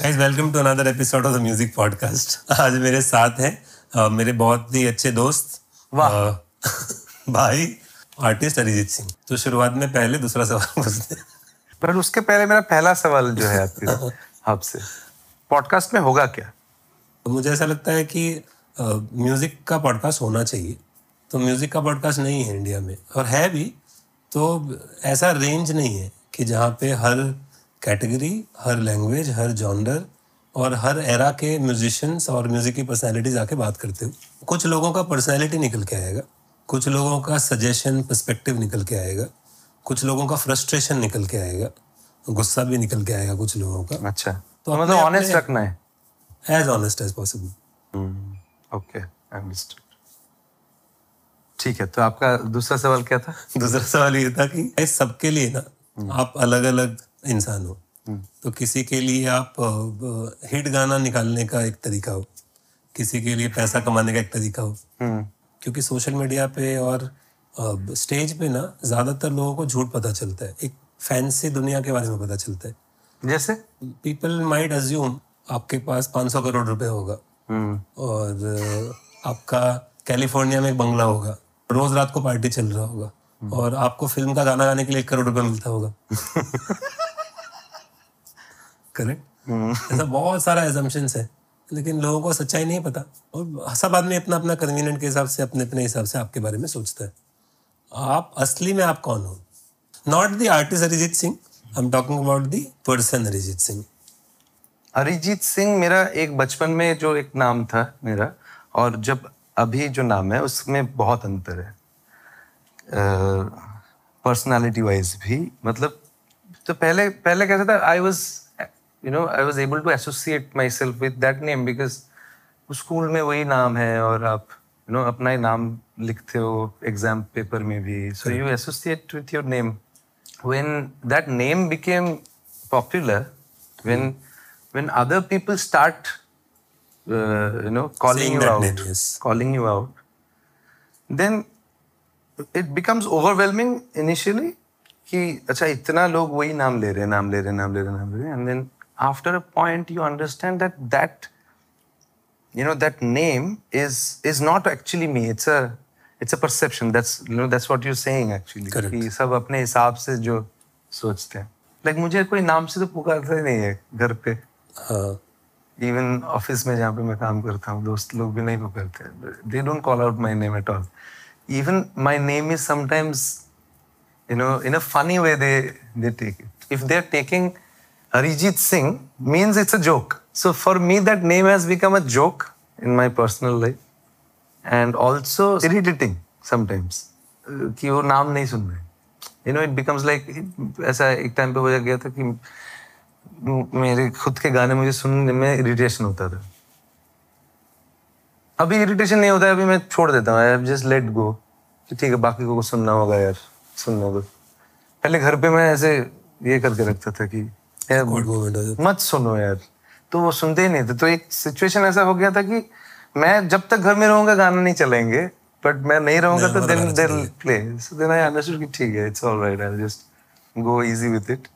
Guys welcome to another episode of the music podcast आज मेरे साथ हैं uh, मेरे बहुत ही अच्छे दोस्त वाह। uh, भाई आर्टिस्ट अरिजीत सिंह। तो शुरुआत में पहले दूसरा सवाल पूछते हैं। पर उसके पहले मेरा पहला सवाल जो है आपके आपसे। पॉडकास्ट में होगा क्या? तो मुझे ऐसा लगता है कि म्यूज़िक का पॉडकास्ट होना चाहिए। तो म्यूज़िक का पॉडकास्ट नहीं है इंडिया में। और है भी तो ऐसा रेंज नहीं है कि जहाँ पे हर कैटेगरी हर लैंग्वेज हर जॉनर और हर एरा के म्यूजिशियंस और म्यूज़िक की पर्सनैलिटीज आके बात करते हो। कुछ लोगों का पर्सनैलिटी निकल के आएगा कुछ लोगों का सजेशन पर्सपेक्टिव निकल के आएगा कुछ लोगों का फ्रस्ट्रेशन निकल के आएगा गुस्सा भी निकल के आएगा कुछ लोगों का। अच्छा। तो तो मतलब ऑनेस्ट रखना है। As honest as possible okay understood ठीक है तो आपका दूसरा सवाल क्या था? दूसरा सवाल ये था कि सबके लिए ना आप अलग अलग इंसान हो। तो किसी के लिए आप हिट गाना निकालने का एक तरीका हो। किसी के लिए पैसा कमाने का एक तरीका हो। क्योंकि सोशल मीडिया पे और स्टेज पे ना ज़्यादातर लोगों को झूठ पता चलता है। एक फैंसी दुनिया के बारे में पता चलता है। जैसे? पीपल माइट अज्यूम आपके पास 500 करोड़ रुपए होगा। हम्म, और आपका कैलिफ़ोर्निया में एक बंगला होगा। रोज रात को पार्टी चल रहा होगा। और आपको फ़िल्म का गाना गाने के लिए एक करोड़ रुपए मिलता होगा। करेक्ट ऐसा बहुत सारा एजम्पन है लेकिन लोगों को सच्चाई नहीं पता। और सब आदमी अपना अपना कन्वीनियंट के हिसाब से अपने अपने हिसाब से आपके बारे में सोचता है। आप असली में आप कौन हो? Not the artist Arijit Singh I am talking about the person Arijit Singh Arijit Singh मेरा एक बचपन में जो एक नाम था मेरा और जब अभी जो नाम है उसमें बहुत अंतर है। पर्सनालिटी वाइज भी मतलब तो पहले पहले कैसा था I was you know I was able to associate my self with that name because school में वही नाम है और आप यू नो अपना ही नाम लिखते हो एग्ज़ाम पेपर में भी। So you associate with your name when that name became popular when when other people start you know calling you out calling you out then it becomes overwhelming initially कि अच्छा इतना लोग वही नाम ले रहे हैं नाम ले रहे हैं नाम ले रहे हैं नाम ले रहे and then after a point you understand that that you know that name is is not actually me it's a it's a perception that's you know that's what you're saying actually Correct. कि सब अपने हिसाब से जो सोचते हैं like मुझे कोई नाम से तो पुकारता ही नहीं है घर पे हाँ इवन ऑफिस में जहाँ पे मैं काम करता हूँ दोस्त लोग भी नहीं पुकारते they don't call out my name at all even my name is sometimes you know in a funny way they they take it if they're taking Harijit Singh means it's a joke. So for me, that name has become a joke in my personal life. And also irritating sometimes. कि वो नाम नहीं सुन रहे you know it becomes like ऐसा एक time पे हो गया था कि मेरे खुद के गाने मुझे सुनने में इरिटेशन होता था। अभी इरिटेशन नहीं होता है अभी मैं छोड़ देता हूँ। आई जस्ट लेट गो ठीक है बाकी को सुनना होगा यार सुनना होगा पहले घर पे मैं ऐसे ये करके रखता था कि यार moment हो मत सुनो यार। तो वो सुनते ही नहीं थे। तो एक सिचुएशन ऐसा हो गया था कि मैं जब तक घर में रहूँगा गाना नहीं चलेंगे बट मैं नहीं रहूँगा तो then then play so then I understood कि ठीक है it's alright I just go easy with it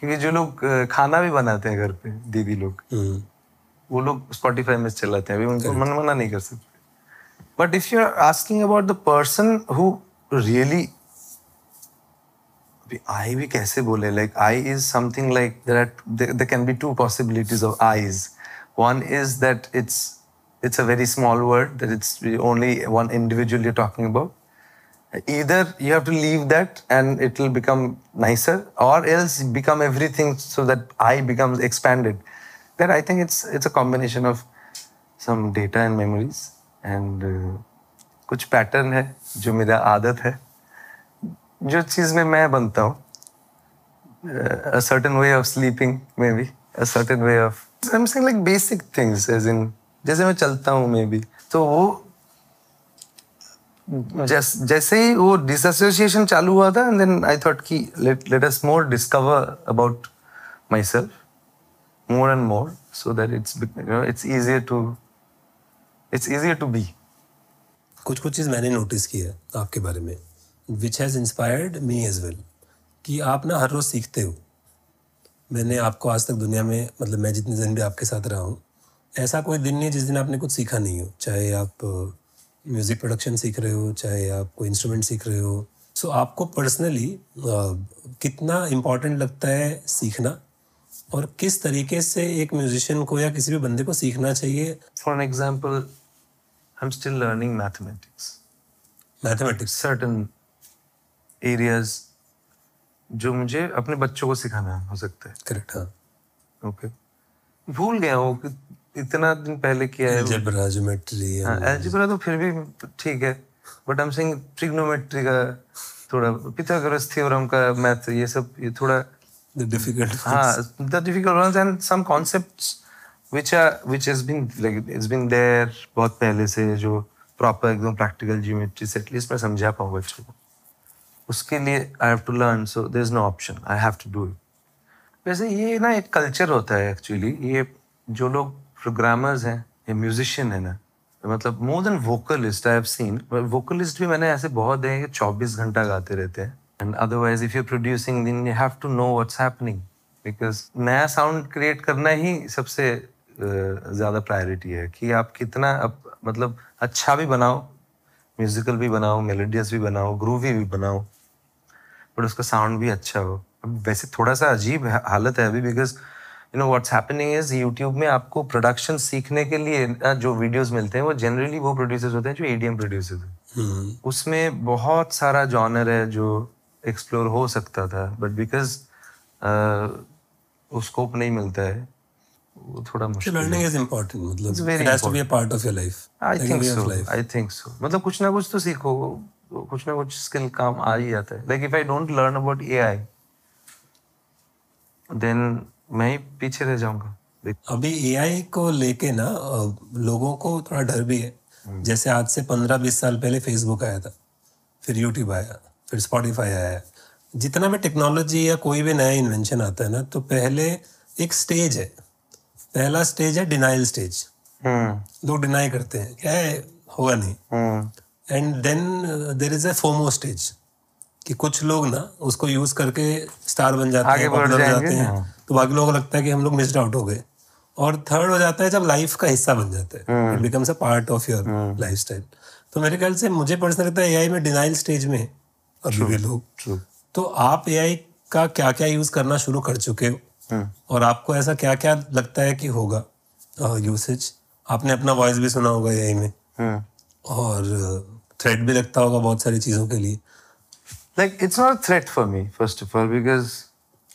क्योंकि जो लोग खाना भी बनाते हैं घर पे दीदी लोग हम्म। वो लोग स्पॉटिफाई में चलाते हैं। अभी उनको मन मना नहीं कर सकते। But if you are asking about the person who really I भी कैसे बोले like I is something like that there can be two possibilities of eyes one is that it's it's a very small word that it's only one individual you talking about either you have to leave that and it will become nicer or else become everything so that i becomes expanded then i think it's it's a combination of some data and memories and uh, कुछ pattern है जो मेरा आदत है जो चीज़ में मैं बनता हूँ a certain way of sleeping maybe a certain way of I'm saying like basic things as in जैसे मैं चलता हूँ maybe तो वो जैस, जैसे ही वो डिसोसिएशन चालू हुआ था एंड देन आई थॉट कि let us more discover about myself more and more so that it's it's easier to it's easier to be कुछ कुछ चीज़ मैंने नोटिस की है आपके बारे में। Which has inspired me as well कि आप ना हर रोज़ सीखते हो। मैंने आपको आज तक दुनिया में मतलब मैं जितने दिन भी आपके साथ रहा हूँ ऐसा कोई दिन नहीं है जिस दिन आपने कुछ सीखा नहीं हो। चाहे आप म्यूज़िक प्रोडक्शन सीख रहे हो चाहे आप कोई इंस्ट्रूमेंट सीख रहे हो। सो so, आपको पर्सनली कितना इम्पोर्टेंट लगता है सीखना? और किस तरीके से एक म्यूजिशियन को या किसी भी बंदे को सीखना चाहिए? For an example I am still learning mathematics mathematics certain areas जो मुझे अपने बच्चों को सिखाना हो सकता है। करेक्ट हाँ। ओके भूल गया हूँ कि इतना दिन पहले किया है। अलजेब्रा ज्योमेट्री एल्जेब्रा तो फिर भी ठीक है but I am saying trigonometry का थोड़ा पिथागोरस थ्योरम का मैथ ये सब ये थोड़ा द डिफ़िकल्ट हाँ the difficult ones and some concepts which are which has been like it's been there बहुत पहले से जो प्रॉपर एकदम प्रैक्टिकल जियोमेट्री से एटलीस्ट मैं समझा पाऊँ बच्चों को। उसके लिए I have to learn so there is no option I have to do it वैसे ये ना एक कल्चर होता है एक्चुअली ये जो लोग प्रोग्रामर्स हैं, ये म्यूजिशियन है ना मतलब more than vocalist I have seen vocalist भी मैंने ऐसे बहुत हैं कि चौबीस घंटा गाते रहते हैं। And otherwise if you producing then you have to know what's happening because नया साउंड क्रिएट करना ही सबसे ज़्यादा प्रायोरिटी है कि आप कितना अब मतलब अच्छा भी बनाओ म्यूजिकल भी बनाओ मेलोडियस भी बनाओ ग्रूवी भी बनाओ। बट उसका साउंड भी अच्छा हो। अब वैसे थोड़ा सा अजीब हालत है अभी because you know what's happening is YouTube में आपको प्रोडक्शन सीखने के लिए जो वीडियोस मिलते हैं वो जनरली वो प्रोड्यूसर्स होते हैं जो एडीएम प्रोड्यूसर्स हैं। हम्म, उसमें बहुत सारा जॉनर है जो एक्सप्लोर हो सकता था बट बिकॉज़ स्कोप नहीं मिलता है वो थोड़ा मुश्किल learning is important. मतलब it has to be a part of your life. I think so I think so मतलब कुछ ना कुछ तो सीखो कुछ ना कुछ स्किल काम आ ही जाता है। Like if I don't learn about AI then मैं ही पीछे रह जाऊँगा। अभी एआई को लेके ना लोगों को थोड़ा डर भी है। हम्म। जैसे आज से पंद्रह बीस साल पहले फेसबुक आया था फिर यूट्यूब आया फिर स्पॉटिफाई आया। जितना भी टेक्नोलॉजी या कोई भी नया इन्वेंशन आता है ना तो पहले एक स्टेज है। पहला स्टेज है डिनाइल स्टेज हम्म लोग डिनाई करते हैं क्या है? होगा नहीं। हम्म and then there is a FOMO stage कि कुछ लोग ना उसको यूज़ करके स्टार बन जाते आगे हैं बढ़ हो जाते हैं। हाँ। तो बाकी लोगों को लगता है कि हम लोग मिस्ड आउट हो गए। और थर्ड हो जाता है जब लाइफ का हिस्सा बन जाता। है। It becomes a part of your lifestyle तो मेरे ख्याल से मुझे पर्सनल लगता है एआई में डिनाइल स्टेज में अभी भी लोग तो आप एआई का क्या क्या यूज़ करना शुरू कर चुके हो? हम्म और आपको ऐसा क्या क्या लगता है कि होगा यूसेज आपने अपना वॉइस भी सुना होगा एआई में। हम्म और थ्रेट भी लगता होगा बहुत सारी चीज़ों के लिए। Like it's not a threat for me first of all because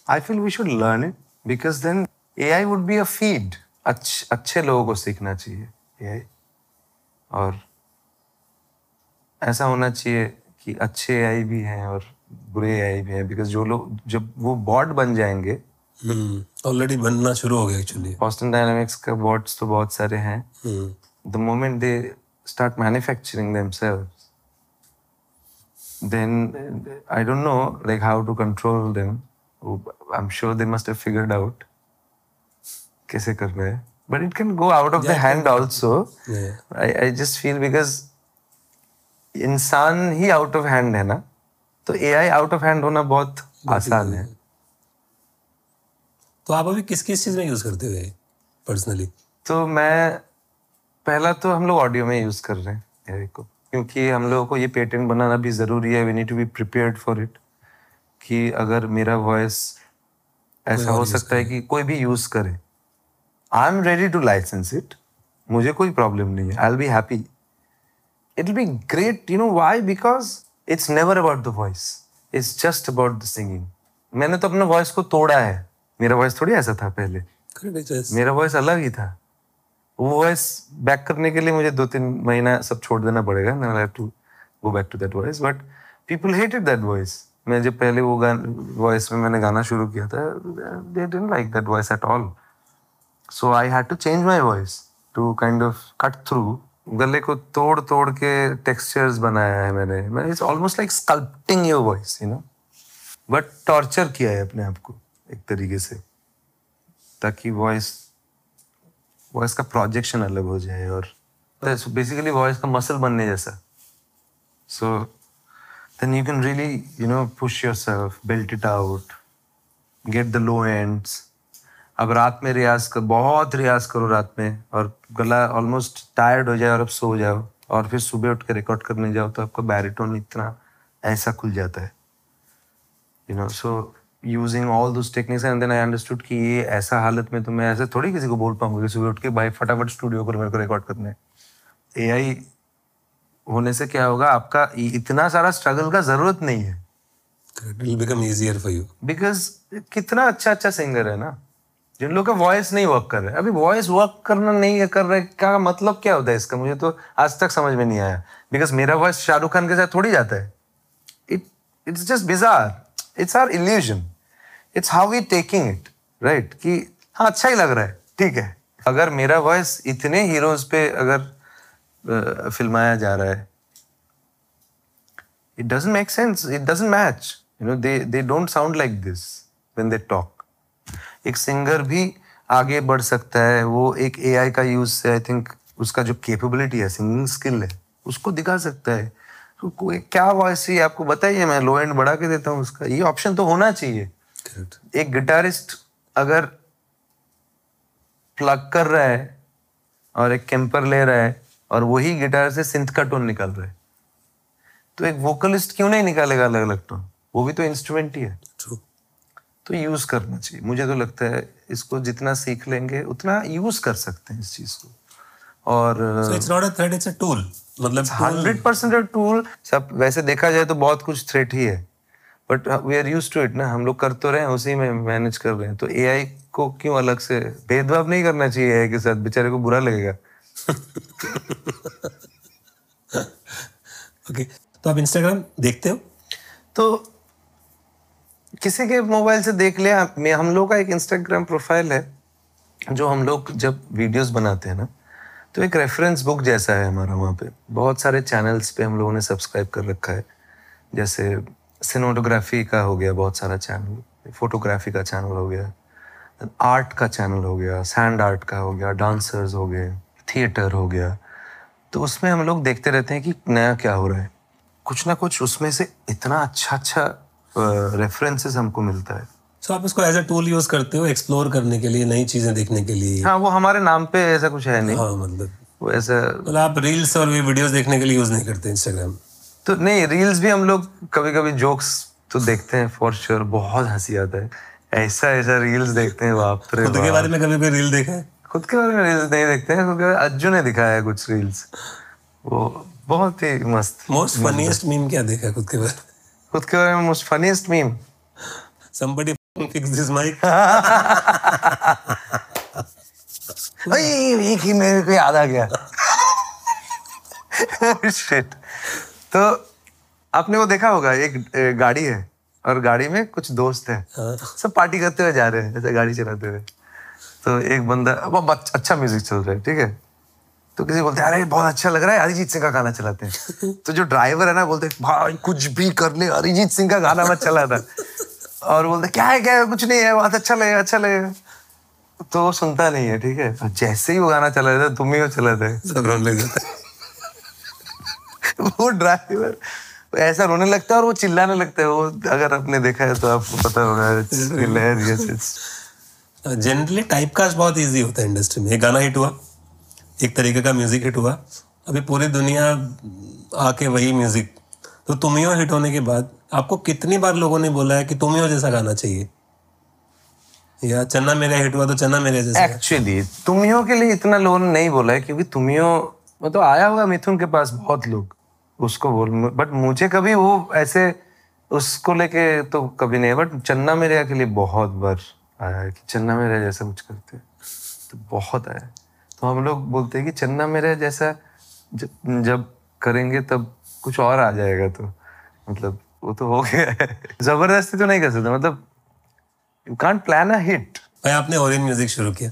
i feel we should learn it because then ai would be a feed. अच्छ, लोगों को सीखना चाहिए ai और ऐसा होना चाहिए कि अच्छे ai भी हैं और बुरे ए आई भी हैं बिकॉज़ जो लोग जब वो बॉट बन जाएँगे ऑलरेडी बनना शुरू हो गया एक्चुअली बॉस्टन डायनामिक्स का बॉट्स तो बहुत सारे हैं। The moment they start manufacturing themselves then uh, i don't know like how to control them i'm sure they must have figured out कैसे करना है but it can go out of yeah, the hand also Yeah. I, I just feel because इंसान ही out of hand है ना तो AI out of hand होना बहुत आसान है तो आप अभी किस किस चीज़ में यूज़ करते हो पर्सनली तो मैं पहला तो हम लोग ऑडियो में यूज़ कर रहे हैं एआई को क्योंकि हम लोगों को ये पेटेंट बनाना भी ज़रूरी है. We need to be prepared for it कि अगर मेरा वॉइस ऐसा हो सकता है कि कोई भी यूज़ करे. I am ready to license it मुझे कोई प्रॉब्लम नहीं है. I be happy it be great you know why because it's never about the voice it's just about the singing मैंने तो अपने वॉइस को तोड़ा है. मेरा वॉइस थोड़ी ऐसा था पहले. मेरा वॉइस अलग ही था. वॉइस बैक करने के लिए मुझे दो तीन महीना सब छोड़ देना पड़ेगा I have to go back to that voice but people hated that voice मैं जब पहले वो वॉइस में मैंने गाना शुरू किया था they didn't like that voice at all so I had to change my voice to kind of cut through गले को तोड़ तोड़ के टेक्सचर्स बनाया है मैंने। मैं it's almost like sculpting your voice you know but torture किया है अपने आप को, एक तरीके से, ताकि वॉइस वॉइस का प्रोजेक्शन अलग हो जाए और बेसिकली वॉइस का मसल बनने जैसा। So then you can really you know push yourself built it out get the low ends अब रात में रियाज कर, बहुत रियाज करो रात में और गला ऑलमोस्ट टायर्ड हो जाए और अब सो जाओ और फिर सुबह उठ के रिकॉर्ड करने जाओ तो आपका बैरिटोन इतना, ऐसा खुल जाता है। You know so using all those techniques and then I understood कि ये ऐसा हालत में तो मैं ऐसे थोड़ी किसी को बोल पाऊँगा कि सुबह उठ के भाई फटाफट स्टूडियो को मेरे को रिकॉर्ड करने। ए आई होने से क्या होगा आपका इतना सारा स्ट्रगल का ज़रूरत नहीं है। It will become easier for you. Because कितना अच्छा अच्छा सिंगर है ना जिन लोग का वॉइस नहीं वर्क कर रहा है। अभी वॉइस वर्क करना नहीं कर रहा है क्या मतलब क्या होता है इसका? मुझे तो आज तक समझ में नहीं आया। बिकॉज़ मेरा वॉइस शाहरुख खान के साथ थोड़ी जाता है। It it's just bizarre it's our illusion it's how we taking it right कि हाँ अच्छा ही लग रहा है, ठीक है। अगर मेरा वॉइस इतने हीरोज पे अगर फिल्माया जा रहा है, it doesn't make sense, it doesn't match. You know, they they don't sound like this when they talk. एक सिंगर भी आगे बढ़ सकता है, वो एक एआई का यूज़ से आई थिंक उसका जो कैपेबिलिटी है सिंगिंग स्किल है, उसको दिखा सकता है। तो क्या वॉइस चाहिए आपको? बताइए मैं लो एंड बढ़ा के देता हूँ उसका। ये ऑप्शन तो होना चाहिए। एक गिटारिस्ट अगर प्लग कर रहा है और एक कैंपर ले रहा है और वही गिटार से सिंथ का टोन निकाल रहा है तो एक वोकलिस्ट क्यों नहीं निकालेगा अलग अलग टोन वो भी तो इंस्ट्रूमेंट ही है। True. तो यूज़ करना चाहिए। मुझे तो लगता है इसको जितना सीख लेंगे उतना यूज़ कर सकते हैं इस चीज़ को। और it's not a threat, it's a tool. मतलब हंड्रेड परसेंट टूल सब वैसे देखा जाए तो बहुत कुछ थ्रेट ही है। But we are used to it ना। हम लोग कर तो रहे हैं उसी में मैनेज कर रहे हैं। तो एआई को क्यों अलग से भेदभाव नहीं करना चाहिए एआई के साथ? बेचारे को बुरा लगेगा। ओके तो आप इंस्टाग्राम देखते हो? तो किसी के मोबाइल से देख लिया हम लोग का एक इंस्टाग्राम प्रोफ़ाइल है जो हम लोग जब वीडियोस बनाते हैं ना तो एक रेफरेंस बुक जैसा है हमारा वहाँ पे। बहुत सारे चैनल्स पे हम लोगों ने सब्सक्राइब कर रखा है। जैसे सिनेमाटोग्राफी का हो गया बहुत सारा चैनल फोटोग्राफी का चैनल हो गया आर्ट का चैनल हो गया सैंड आर्ट का हो गया डांसर्स हो गए थिएटर हो गया। तो उसमें हम लोग देखते रहते हैं कि नया क्या हो रहा है। कुछ ना कुछ उसमें से इतना अच्छा अच्छा रेफरेंसेस हमको मिलता है। सो आप इसको एज अ टूल यूज़ करते हो एक्सप्लोर करने के लिए नई चीज़ें देखने के लिए? हाँ वो हमारे नाम पे ऐसा कुछ है नहीं। हाँ मतलब। वो ऐसा मतलब आप रील्स और भी वीडियोस देखने के लिए यूज़ नहीं करते इंस्टाग्राम तो नहीं रील्स भी हम लोग कभी कभी जोक्स तो देखते हैं फॉर श्योर बहुत हँसी आता है। ऐसा ऐसा रील्स देखते हैं बाप रे खुद के बारे में कभी कोई रील देखा है? खुद के बारे में रील्स नहीं देखते हैं क्योंकि अज्जू ने दिखाया है कुछ रील्स वो बहुत ही मस्त मोस्ट फनीएस्ट मीम क्या देखा है खुद के बारे में? खुद के बारे में most funniest meme somebody fix this mic. भाई एक ही मेरे को याद आ गया। शिट तो आपने वो देखा होगा एक गाड़ी है और गाड़ी में कुछ दोस्त है। हाँ। सब पार्टी करते हुए जा रहे हैं ऐसे गाड़ी चलाते हुए। तो एक बंदा बच- अच्छा म्यूज़िक चल रहा है ठीक है? तो किसी बोलते हैं अरे बहुत अच्छा लग रहा है अरिजीत सिंह का गाना चलाते हैं। तो जो ड्राइवर है ना बोलते भाई कुछ भी कर ले अरिजीत सिंह का गाना मत चला था। और बोलते क्या है क्या है? कुछ नहीं है बहुत अच्छा लगेगा अच्छा लगेगा तो वो सुनता नहीं है ठीक है? और जैसे ही वो गाना चला जाता तुम ही वो चलाते हैं सब रोने लग जाता वो ड्राइवर ऐसा रोने लगता है और वो चिल्लाने लगता है। वो अगर आपने देखा है तो आपको पता होगा जनरली टाइप कास्ट बहुत इजी होता है इंडस्ट्री में। एक गाना हिट हुआ एक तरीके का म्यूज़िक हिट हुआ। अभी पूरी दुनिया आके वही म्यूज़िक तो तुमियो हिट होने के बाद। आपको कितनी बार लोगों ने बोला है कि तुम्हें जैसा गाना चाहिए? या चन्ना मेरा हिट हुआ तो चन्ना मेरे जैसा। एक्चुअली तुमियो के लिए इतना लोगों ने नहीं बोला है क्योंकि तुमियो वो तो आया होगा मिथुन के पास बहुत लोग, उसको बोल बट मुझे कभी वो ऐसे, उसको लेके तो कभी नहीं बट चन्ना मेरे के लिए बहुत बार आया है कि चन्ना मेरे जैसा कुछ करते तो बहुत आया। तो हम लोग बोलते हैं कि चन्ना मेरे जैसा जब करेंगे तब कुछ और आ जाएगा तो मतलब वो तो हो गया। है ज़बरदस्ती तो नहीं कर सकते मतलब you can't plan a hit भाई आपने ओरियन म्यूज़िक शुरू किया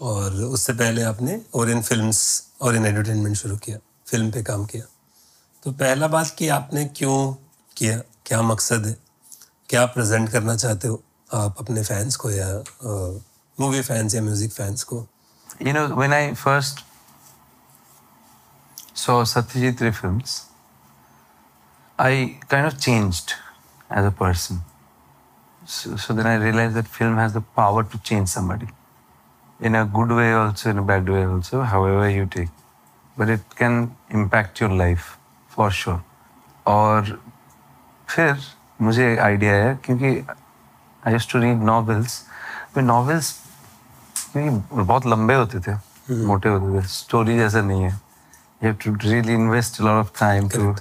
और उससे पहले आपने ओरियन फिल्म्स ओरियन एंटरटेनमेंट शुरू किया फ़िल्म पे काम किया। तो पहला बात कि आपने क्यों किया? क्या मकसद है? क्या प्रेजेंट करना चाहते हो आप अपने फैंस को या मूवी फैंस या म्यूज़िक फैंस को? You know, when I first saw Satyajit Ray films, I kind of changed as a person. so, so then I realized that film has the power to change somebody in a good way also, in a bad way also, however you take. But it can impact your life for sure. और फिर मुझे idea है क्योंकि I use to read novels novels क्योंकि बहुत लंबे होते थे मोटे होते थे स्टोरी जैसा नहीं है you have to really invest lot of time to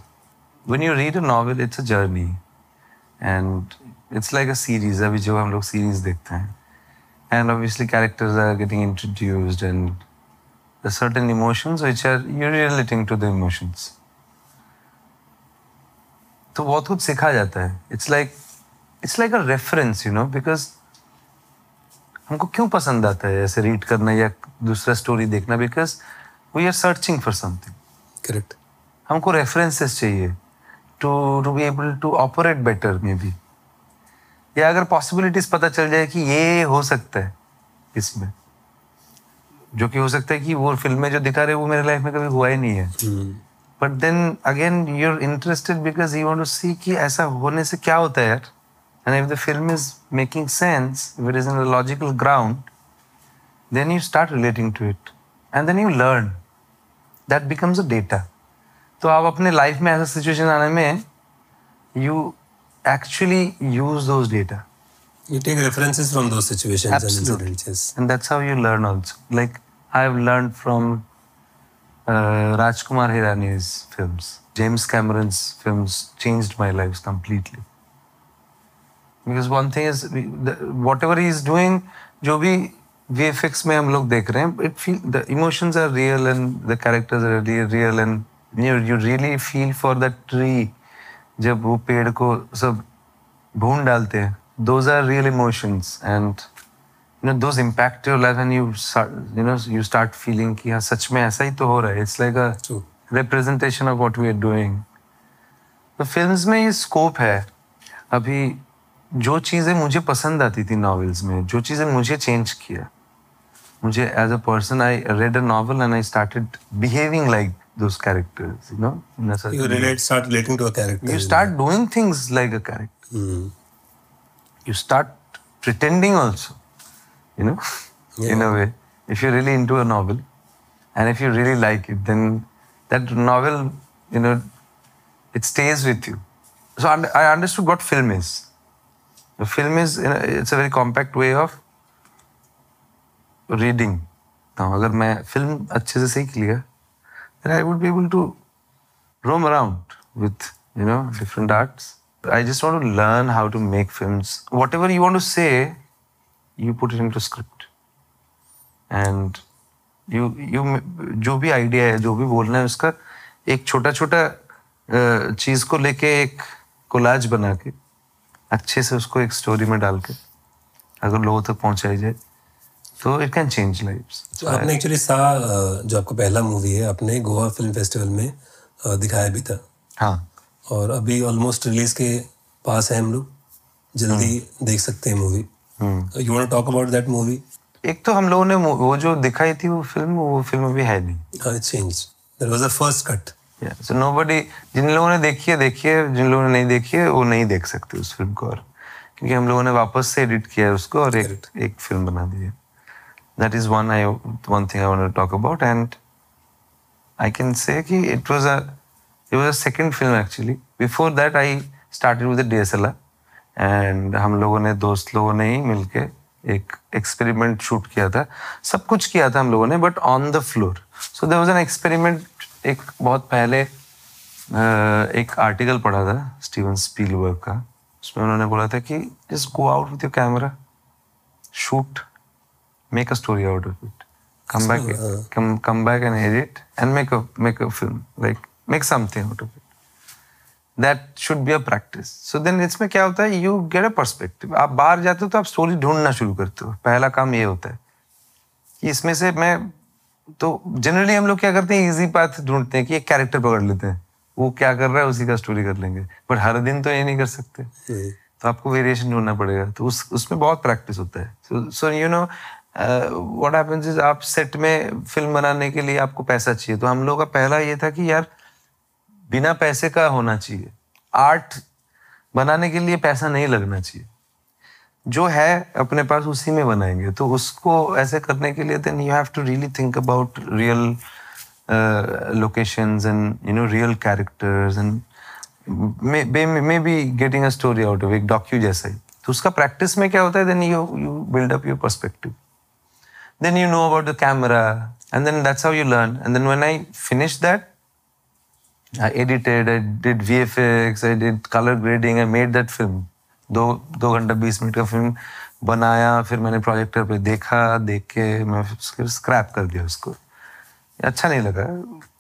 When you read a novel it's a journey and it's like a series अभी जो हम लोग सीरीज़ देखते हैं। And obviously characters are getting introduced and the certain emotions which are you're relating to the emotions. तो बहुत कुछ सिखा जाता है। It's like it's like a reference you know because हमको क्यों पसंद आता है ऐसे रीड करना या दूसरा स्टोरी देखना? Because we are searching for something correct हमको रेफरेंसेस चाहिए। To to be able to operate better maybe या अगर पॉसिबिलिटीज पता चल जाए कि ये हो सकता है इसमें जो कि हो सकता है कि वो फ़िल्म में जो दिखा रहे वो मेरे लाइफ में कभी हुआ ही नहीं है। But then again you are interested because you want to see कि ऐसा होने से क्या होता है यार। And if the film is making sense if it is in a logical ground then you start relating to it. And then you learn. That becomes a data. तो आप अपने लाइफ में ऐसा सिचुएशन आने में you actually use those data You take references from those situations Absolutely. and incidents. And that's how you learn also like i've learned from uh, rajkumar hirani's films james cameron's films changed my life completely because one thing is whatever he is doing जो भी VFX में हम लोग देख रहे हैं it feel the emotions are real and the characters are really real and you really feel for the tree जब वो पेड़ को सब भून डालते हैं। Those are real emotions and you know those impact your life and you you know you start feeling कि हाँ सच में ऐसा ही तो हो रहा है। It's like a representation of what we are doing film में ये स्कोप है। अभी जो चीज़ें मुझे पसंद आती थी नॉवेल्स में जो चीज़ें मुझे चेंज किया। मुझे as a person I read a novel and I started behaving like Those characters you know You relate, start relating to a character. you start doing things like a character Hmm. you start pretending also you know in a way if you're really into a novel and if you really like it then that novel you know it stays with you so und- i understood what film is the film is you know, it's a very compact way of reading now अगर मैं film अच्छे से सीख लिया then I would be able to roam around with you know different arts. I just want to learn how to make films. Whatever you want to say, you put it into script, and you you जो भी idea है जो भी बोलना है उसका एक छोटा छोटा चीज़ को लेके एक कोलाज बना के अच्छे से उसको एक स्टोरी में डाल के अगर लोगों तक पहुंचाई जाए तो इट कैन चेंज लाइफ्स तो आपने एक्चुअली सा जो आपका पहला मूवी है आपने गोवा फ़िल्म फेस्टिवल में दिखाया भी था। हाँ। और अभी ऑलमोस्ट रिलीज़ के पास है हम लोग। जल्दी देख सकते हैं movie you want talk about that movie एक तो हम लोगों ने वो जो दिखाई थी वो फ़िल्म वो फ़िल्म अभी है नहीं। Change that was the first cut so nobody जिन लोगों ने देखी है देखी है जिन लोगों ने नहीं देखी है वो नहीं देख सकते उस फ़िल्म को और क्योंकि हम लोगों ने वापस से एडिट किया है उसको और एक एक फ़िल्म बना दी है। That is one I one thing I want to talk about and I can say कि it was a it was a second film actually before that I started with DSLR and हम लोगों ने, दोस्त लोगों ने ही मिलके एक experiment shoot किया था। सब कुछ किया था हम लोगों ने but on the floor so there was an experiment एक बहुत पहले एक आर्टिकल पढ़ा था स्टीवन स्पीलबर्ग का। उसमें उन्होंने बोला था कि just go out with your camera shoot make a story out of it. Come so, back uh, come come back and edit and make a make a film. Like make something out of it. That should be a practice. So then इसमें क्या होता है? You get a perspective. आप बाहर जाते हो तो आप स्टोरी ढूंढना शुरू करते हो। पहला काम ये होता है कि इसमें से मैं तो जनरली हम लोग क्या करते हैं? इजी पाथ ढूंढते हैं कि एक कैरेक्टर पकड़ लेते हैं। वो क्या कर रहा है? उसी का स्टोरी कर लेंगे। बट हर दिन तो ये नहीं कर सकते। तो आपको वेरिएशन ढूंढना पड़ेगा। तो उस उसमें बहुत प्रैक्टिस होता है। So you know what happens is आप सेट में फ़िल्म बनाने के लिए आपको पैसा चाहिए। तो हम लोगों का पहला ये था कि यार, बिना पैसे का होना चाहिए। आर्ट बनाने के लिए पैसा नहीं लगना चाहिए। जो है, अपने पास उसी में बनाएँगे। तो उसको ऐसे करने के लिए then you have to really think about real locations and you know real characters and maybe getting a story out of एक डॉक्यू जैसा ही। तो उसका प्रैक्टिस में क्या होता है then you you build up your perspective then you know about the camera and then that's how you learn and then when i finished that i edited i did vfx i did color grading i made that film दो दो घंटा बीस minute का film बनाया फिर मैंने projector पे देखा देख के मैं फिर स्क्रैप कर दिया उसको अच्छा नहीं लगा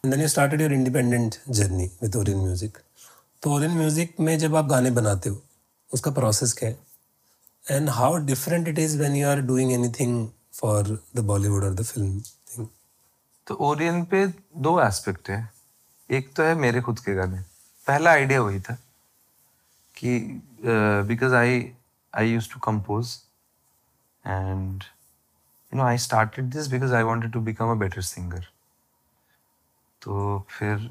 then you started your independent journey with Orient Music. तो Orient Music में जब आप गाने बनाते हो उसका प्रोसेस क्या है and how different it is when you are doing anything for the Bollywood और द फ़िल्म थिंग तो ओरियन पे दो एस्पेक्ट है। एक तो है मेरे खुद के गाने। पहला आइडिया वही था कि because I I used to compose and you know I started this because I wanted to become a better singer तो फिर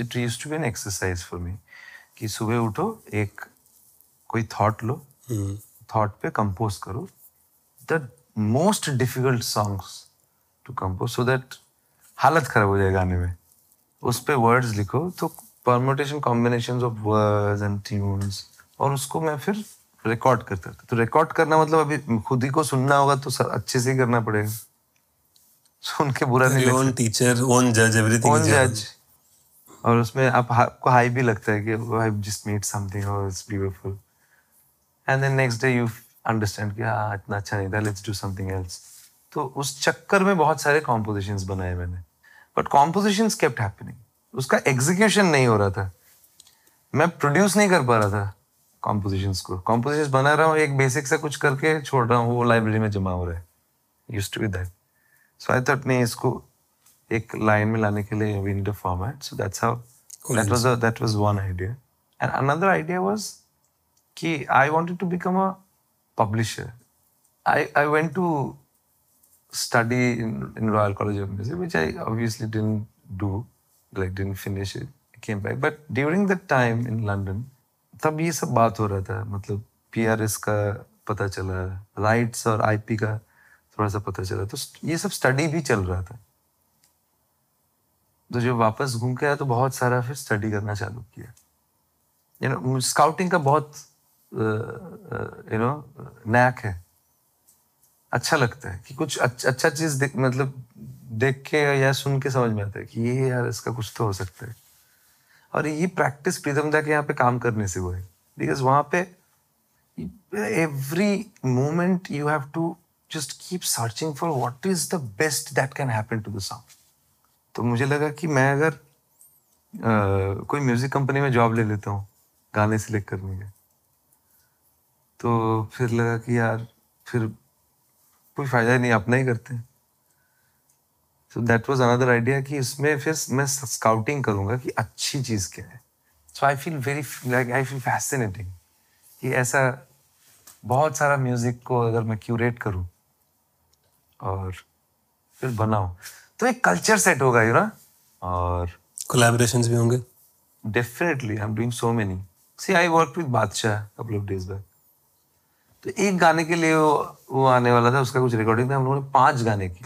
it used to be an exercise for me कि सुबह उठो एक कोई थॉट लो। थॉट पे कंपोज करो। The most difficult songs to compose so that हालत खराब हो जाए गाने में। उस पे वर्ड्स लिखो तो permutation combination of words and tunes और उसको मैं फिर रिकॉर्ड करता था तो रिकॉर्ड करना मतलब अभी खुद ही को सुनना होगा तो सर अच्छे से ही करना पड़ेगा। सुन के बुरा नहीं लगता। ओन टीचर ओन जज एवरीथिंग ओन जज और उसमें आप आपको हाई भी लगता है कि आई जस्ट मेड समथिंग और it's beautiful and then next day you understand कि हाँ इतना अच्छा नहीं था लेट्स डू समथिंग एल्स तो उस चक्कर में बहुत सारे कॉम्पोजिशंस बनाए मैंने। बट कॉम्पोजिशंस केप्ट हैपनिंग उसका एग्जीक्यूशन नहीं हो रहा था। मैं प्रोड्यूस नहीं कर पा रहा था कॉम्पोजिशंस को। कॉम्पोजिशंस बना रहा हूँ एक बेसिक से कुछ करके छोड़ रहा हूँ वो लाइब्रेरी में जमा हो रहा है। Use to be that so I thought नहीं इसको एक लाइन में लाने के लिए we need a format so that's how that was that was one idea and another idea was कि I wanted to become a publisher I I went to study in, in Royal College of Music, which I obviously didn't do, like didn't finish it. I came back. But during that time in London, तब ये सब बात हो रहा था। मतलब PRS का पता चला राइट्स और आईपी का थोड़ा सा पता चला। तो ये सब स्टडी भी चल रहा था। तो जब वापस घूम के आया तो बहुत सारा फिर स्टडी करना चालू किया। यू नो स्काउटिंग का बहुत यू नो नैक है। अच्छा लगता है कि कुछ अच्छा, अच्छा चीज़ देख मतलब देख के या सुन के समझ में आता है कि ये यार इसका कुछ तो हो सकता है। और ये प्रैक्टिस प्रीतम दा के यहाँ पे काम करने से हुआ है। बिकॉज़ वहाँ पे every moment you have to just keep searching for what is the best that can happen to the song तो मुझे लगा कि मैं अगर uh, कोई म्यूज़िक कंपनी में जॉब ले लेता हूँ गाने सिलेक्ट करने के। तो फिर लगा कि यार फिर कोई फ़ायदा नहीं अपना ही करते हैं। So that was another idea कि इसमें फिर मैं स्काउटिंग करूँगा कि अच्छी चीज़ क्या है। So I feel very like I feel fascinating कि ऐसा बहुत सारा म्यूज़िक को अगर मैं क्यूरेट करूँ और फिर बनाऊँ तो एक कल्चर सेट होगा यू ना और कोलैबोरेशंस भी होंगे। Definitely I am doing so many see I work with Badshah couple of days back तो एक गाने के लिए वो, आने वाला था उसका कुछ रिकॉर्डिंग था हम लोगों ने पाँच गाने की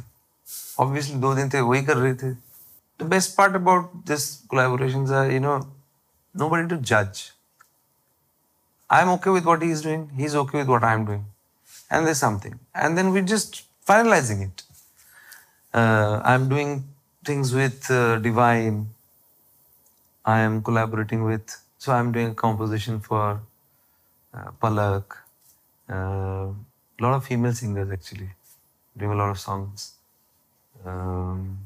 ऑब्वियसली दो दिन थे वही कर रहे थे। The best part about this collaboration you know nobody to जज I am okay with what is doing he is okay with what I am doing and this something and then we just finalizing it I am doing things with Divine I am collaborating with so I am doing composition for Palak a lot of female singers actually doing a lot of songs um,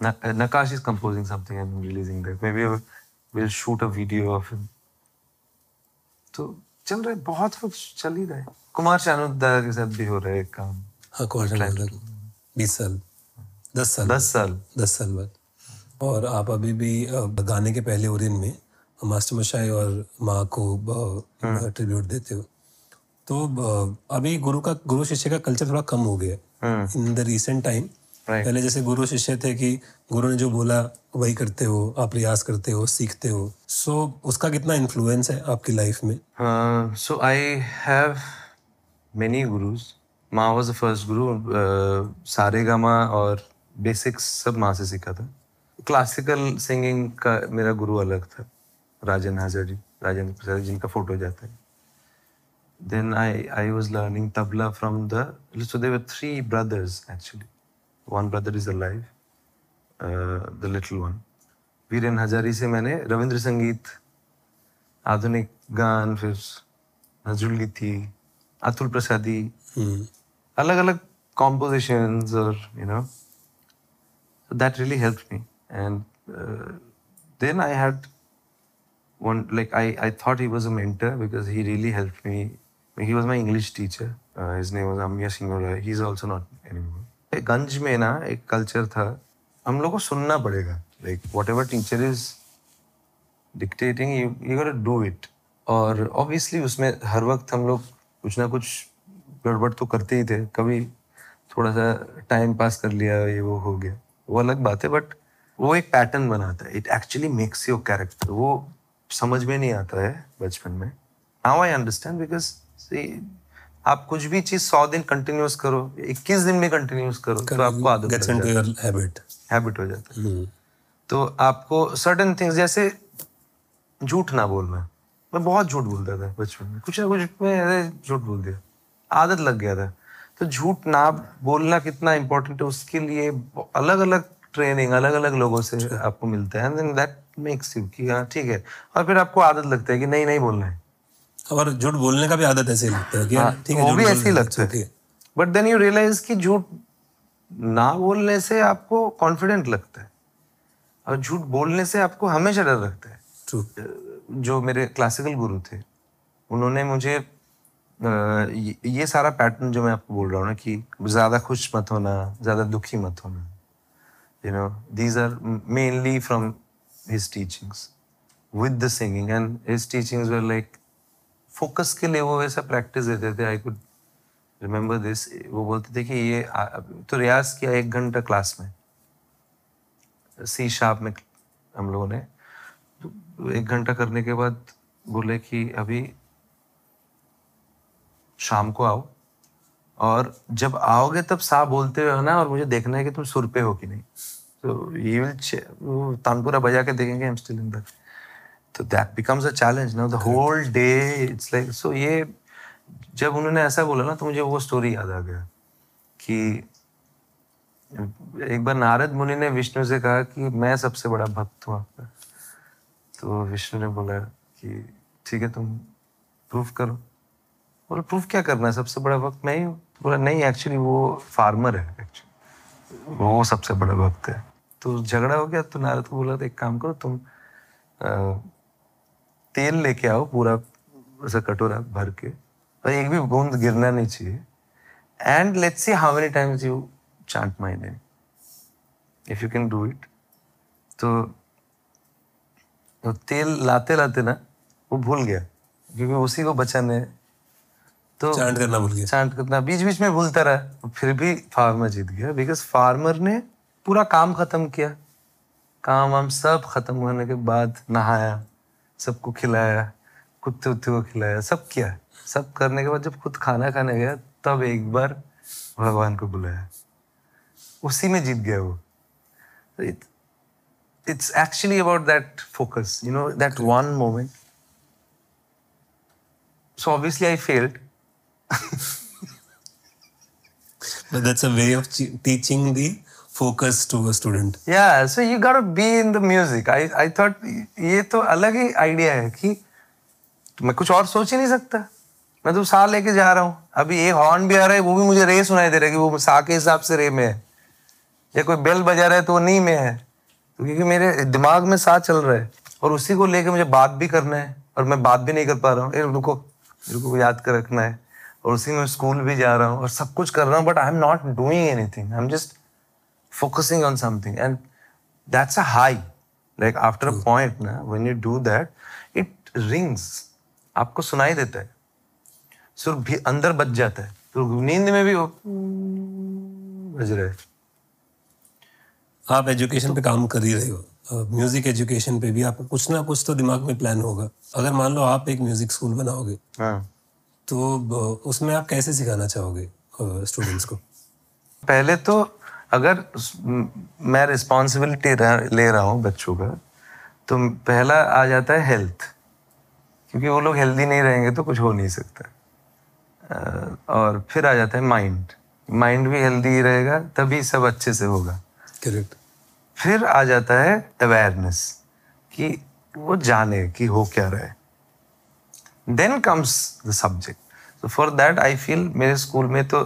Na- uh, Nakash is composing something and releasing that. Maybe we'll- shoot a video of him. तो चल रहा है बहुत कुछ चल ही रहा है कुमार शानुदा के साथ भी हो रहा है काम हाँ क्वार्टर बीस साल दस साल दस साल दस साल बाद और आप अभी भी गाने के पहले ओरियन में मास्टर मशाई और माँ को ट्रिब्यूट देते हो तो अभी गुरु का गुरु शिष्य का कल्चर थोड़ा कम हो गया इन द रिसेंट टाइम पहले जैसे गुरु शिष्य थे कि गुरु ने जो बोला वही करते हो आप प्रयास करते हो सीखते हो। सो so, उसका कितना इन्फ्लुएंस है आपकी लाइफ में? so I have many gurus. माँ was the first guru. Uh, Saregama और बेसिक्स सब माँ से सीखा था। क्लासिकल सिंगिंग का मेरा गुरु अलग था राजन हाजर जी। राजेंद्र प्रसाद जिनका फ़ोटो जाता है। then I I was learning tabla from the so there were three brothers actually. One brother is alive, uh, the little one. Viren Hazari से मैंने रविंद्र संगीत आधुनिक गान फिर नजरुल्ली थी अतुल प्रसादी हम्म, अलग अलग compositions or you know so that really helped me and uh, then i had one like I, I thought he was a mentor because he really helped me my english teacher. Uh, his name was amya singh he's also not anymore. गंज में ना एक culture था हम लोग को सुनना पड़ेगा like whatever teacher is dictating do it और ऑब्वियसली उसमें हर वक्त हम लोग कुछ ना कुछ गड़बड़ तो करते ही थे कभी थोड़ा सा टाइम पास कर लिया ये वो हो गया वो अलग बात है बट वो एक पैटर्न बनाता है it actually makes your character वो समझ में नहीं आता है बचपन में नाउ आई अंडरस्टैंड बिकॉज़ आप कुछ भी चीज़ सौ दिन कंटिन्यूस करो इक्कीस दिन में कंटिन्यूस करो तो आपको आदत gets लग into जाती your habit. है हैबिट हो जाता है। हम्म, तो आपको सर्टन थिंग्स जैसे झूठ ना बोलना। मैं बहुत झूठ बोलता था बचपन में। कुछ ना कुछ मैं झूठ बोल दिया। आदत लग गया था। तो झूठ ना बोलना कितना इम्पोर्टेंट है उसके लिए अलग अलग ट्रेनिंग अलग अलग लोगों से आपको मिलता है। एंड दैट मेक्स यू कि हाँ ठीक है। और फिर आपको आदत लगता है कि नहीं नहीं बोलना है। और झूठ बोलने का भी आदत ऐसे लगता है कि ठीक है वो झूठ भी ऐसे ही लगता है। बट देन यू रियलाइज़ कि झूठ ना बोलने से आपको कॉन्फिडेंट लगता है। और झूठ बोलने से आपको हमेशा डर लगता है। True. जो मेरे क्लासिकल गुरु थे उन्होंने मुझे ये ये सारा पैटर्न जो मैं आपको बोल रहा हूँ ना कि ज़्यादा खुश मत होना ज़्यादा दुखी मत होना you know these are mainly from his teachings with the singing and his teachings were like focus के लिए वो वैसा प्रैक्टिस देते थे आई कुड रिमेम्बर दिस वो बोलते थे कि ये तो रियाज किया एक घंटा क्लास में। सी शार्प में हम लोगों ने। तो एक घंटा करने के बाद बोले कि अभी शाम को आओ, और जब आओगे तब सा बोलते हुए आना और मुझे देखना है कि तुम सुर पे हो कि नहीं। तो ये विल तानपुरा बजा के देखेंगे एम स्टिल इन दैट तो that becomes a challenge now the whole day it's like so ये जब उन्होंने ऐसा बोला ना तो मुझे वो स्टोरी याद आ गया कि एक बार नारद मुनि ने विष्णु से कहा कि मैं सबसे बड़ा भक्त हूँ आपका तो विष्णु ने बोला कि ठीक है तुम प्रूफ करो। बोला प्रूफ क्या करना है? सबसे बड़ा भक्त मैं ही हूँ। बोला नहीं एक्चुअली वो फार्मर है एक्चुअली वो सबसे बड़ा भक्त है। तो झगड़ा हो गया तो नारद को बोला तो एक काम करो तुम तेल लेके आओ पूरा ऐसा कटोरा भर के। और एक भी बूंद गिरना नहीं चाहिए। And let's see how many times you chant my name if you can do it तो तो तेल लाते लाते ना वो भूल गया क्योंकि उसी को बचाने। तो चांट करना भूल गया। चांट करना बीच बीच में भूलता रहा फिर भी फार्मर जीत गया। बिकॉज़ फार्मर ने पूरा काम खत्म किया। काम वाम सब खत्म होने के बाद नहाया। सबको खिलाया कुत्ते उत्ते को खिलाया सब किया। सब करने के बाद जब खुद खाना खाने गया तब एक बार भगवान को बुलाया। उसी में जीत गया वो। It's actually about that focus you know that one moment so obviously I failed but that's a way of teaching the focus to a student. Yeah, so you gotta be in the music. I I thought ये तो अलग ही idea है कि मैं कुछ और सोच ही नहीं सकता। मैं तो सा लेके जा रहा हूँ। अभी एक हॉर्न भी आ रहा है वो भी मुझे रे सुनाई दे रहा है कि वो सा के हिसाब से रे में है। या कोई बेल बजा रहा है तो वो नी में है। तो क्योंकि मेरे दिमाग में सा चल रहा है। और उसी को लेके मुझे बात भी करना है और मैं बात भी नहीं कर पा रहा हूँ। रुको को याद कर रखना है। और उसी में स्कूल भी जा रहा हूँ और सब कुछ कर रहा हूँ but I am not doing anything I am just focusing on something. And that's a high. Like after a point na when you do that it rings. आपको सुनाई देता है। सुर भी अंदर बज जाता है। तो नींद में भी बज रहा है। आप एजुकेशन पे काम कर ही रहे हो। म्यूज़िक एजुकेशन पे भी आपको कुछ ना कुछ तो दिमाग में प्लान होगा। अगर मान लो आप एक म्यूज़िक स्कूल बनाओगे हाँ। तो उसमें आप कैसे सिखाना चाहोगे स्टूडेंट्स को? पहले तो अगर मैं रिस्पॉन्सिबिलिटी ले रहा हूँ बच्चों का तो पहला आ जाता है हेल्थ क्योंकि वो लोग हेल्दी नहीं रहेंगे तो कुछ हो नहीं सकता। और फिर आ जाता है माइंड माइंड भी हेल्दी रहेगा तभी सब अच्छे से होगा। करेक्ट फिर आ जाता है अवेयरनेस कि वो जाने कि हो क्या रहा है। देन कम्स द सब्जेक्ट तो फॉर दैट आई फील मेरे स्कूल में तो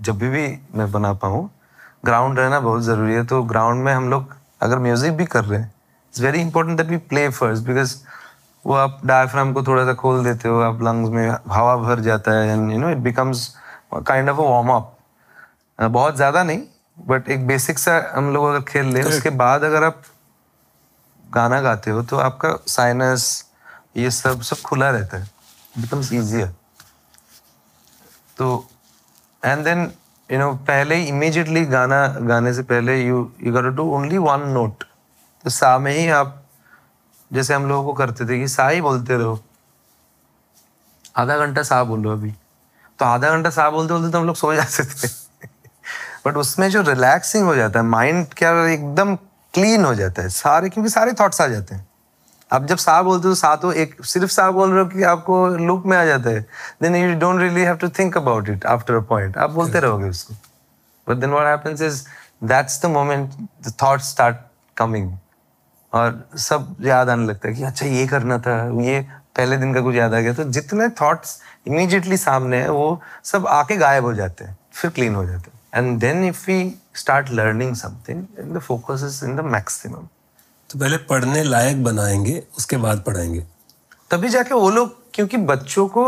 जब भी मैं बना पाऊँ ग्राउंड रहना बहुत ज़रूरी है। तो ग्राउंड में हम लोग अगर म्यूज़िक भी कर रहे हैं it's very important that we play first because वो आप डायफ्राम को थोड़ा सा खोल देते हो आप लंग्स में हवा भर जाता है and you know it becomes kind of a warm up बहुत ज़्यादा नहीं बट एक बेसिक सा हम लोग अगर खेल लें उसके बाद अगर आप गाना गाते हो तो आपका साइनस ये सब सब खुला रहता है। बिकम्स ईजियर तो एंड देन यू नो पहले इमीडिएटली गाना, गाने से पहले you you got do only one note तो सा में ही आप, जैसे हम लोगों को करते थे कि सा ही बोलते रहो। आधा घंटा सा बोलो अभी। तो आधा घंटा सा बोलते बोलते तो हम लोग सो जाते थे। बट उसमें जो रिलैक्सिंग हो जाता है माइंड क्या एकदम क्लीन हो जाता है। सारे, क्योंकि सारे थॉट्स आ जाते हैं। आप जब सा बोलते हो सा तो एक सिर्फ़ सा बोल रहे हो कि आपको लुक में आ जाता है then you don't really have to think about it after a point आप बोलते रहोगे उसको। But then what happens is that's the moment the thoughts start coming और सब याद आने लगता है कि अच्छा ये करना था ये पहले दिन का कुछ याद आ गया। तो जितने थॉट्स इमीडिएटली सामने है वो सब आके गायब हो जाते हैं फिर क्लीन हो जाते हैं। And then if we start learning something the focus is in the maximum तो पहले पढ़ने लायक बनाएँगे उसके बाद पढ़ाएँगे। तभी जाके वो लोग क्योंकि बच्चों को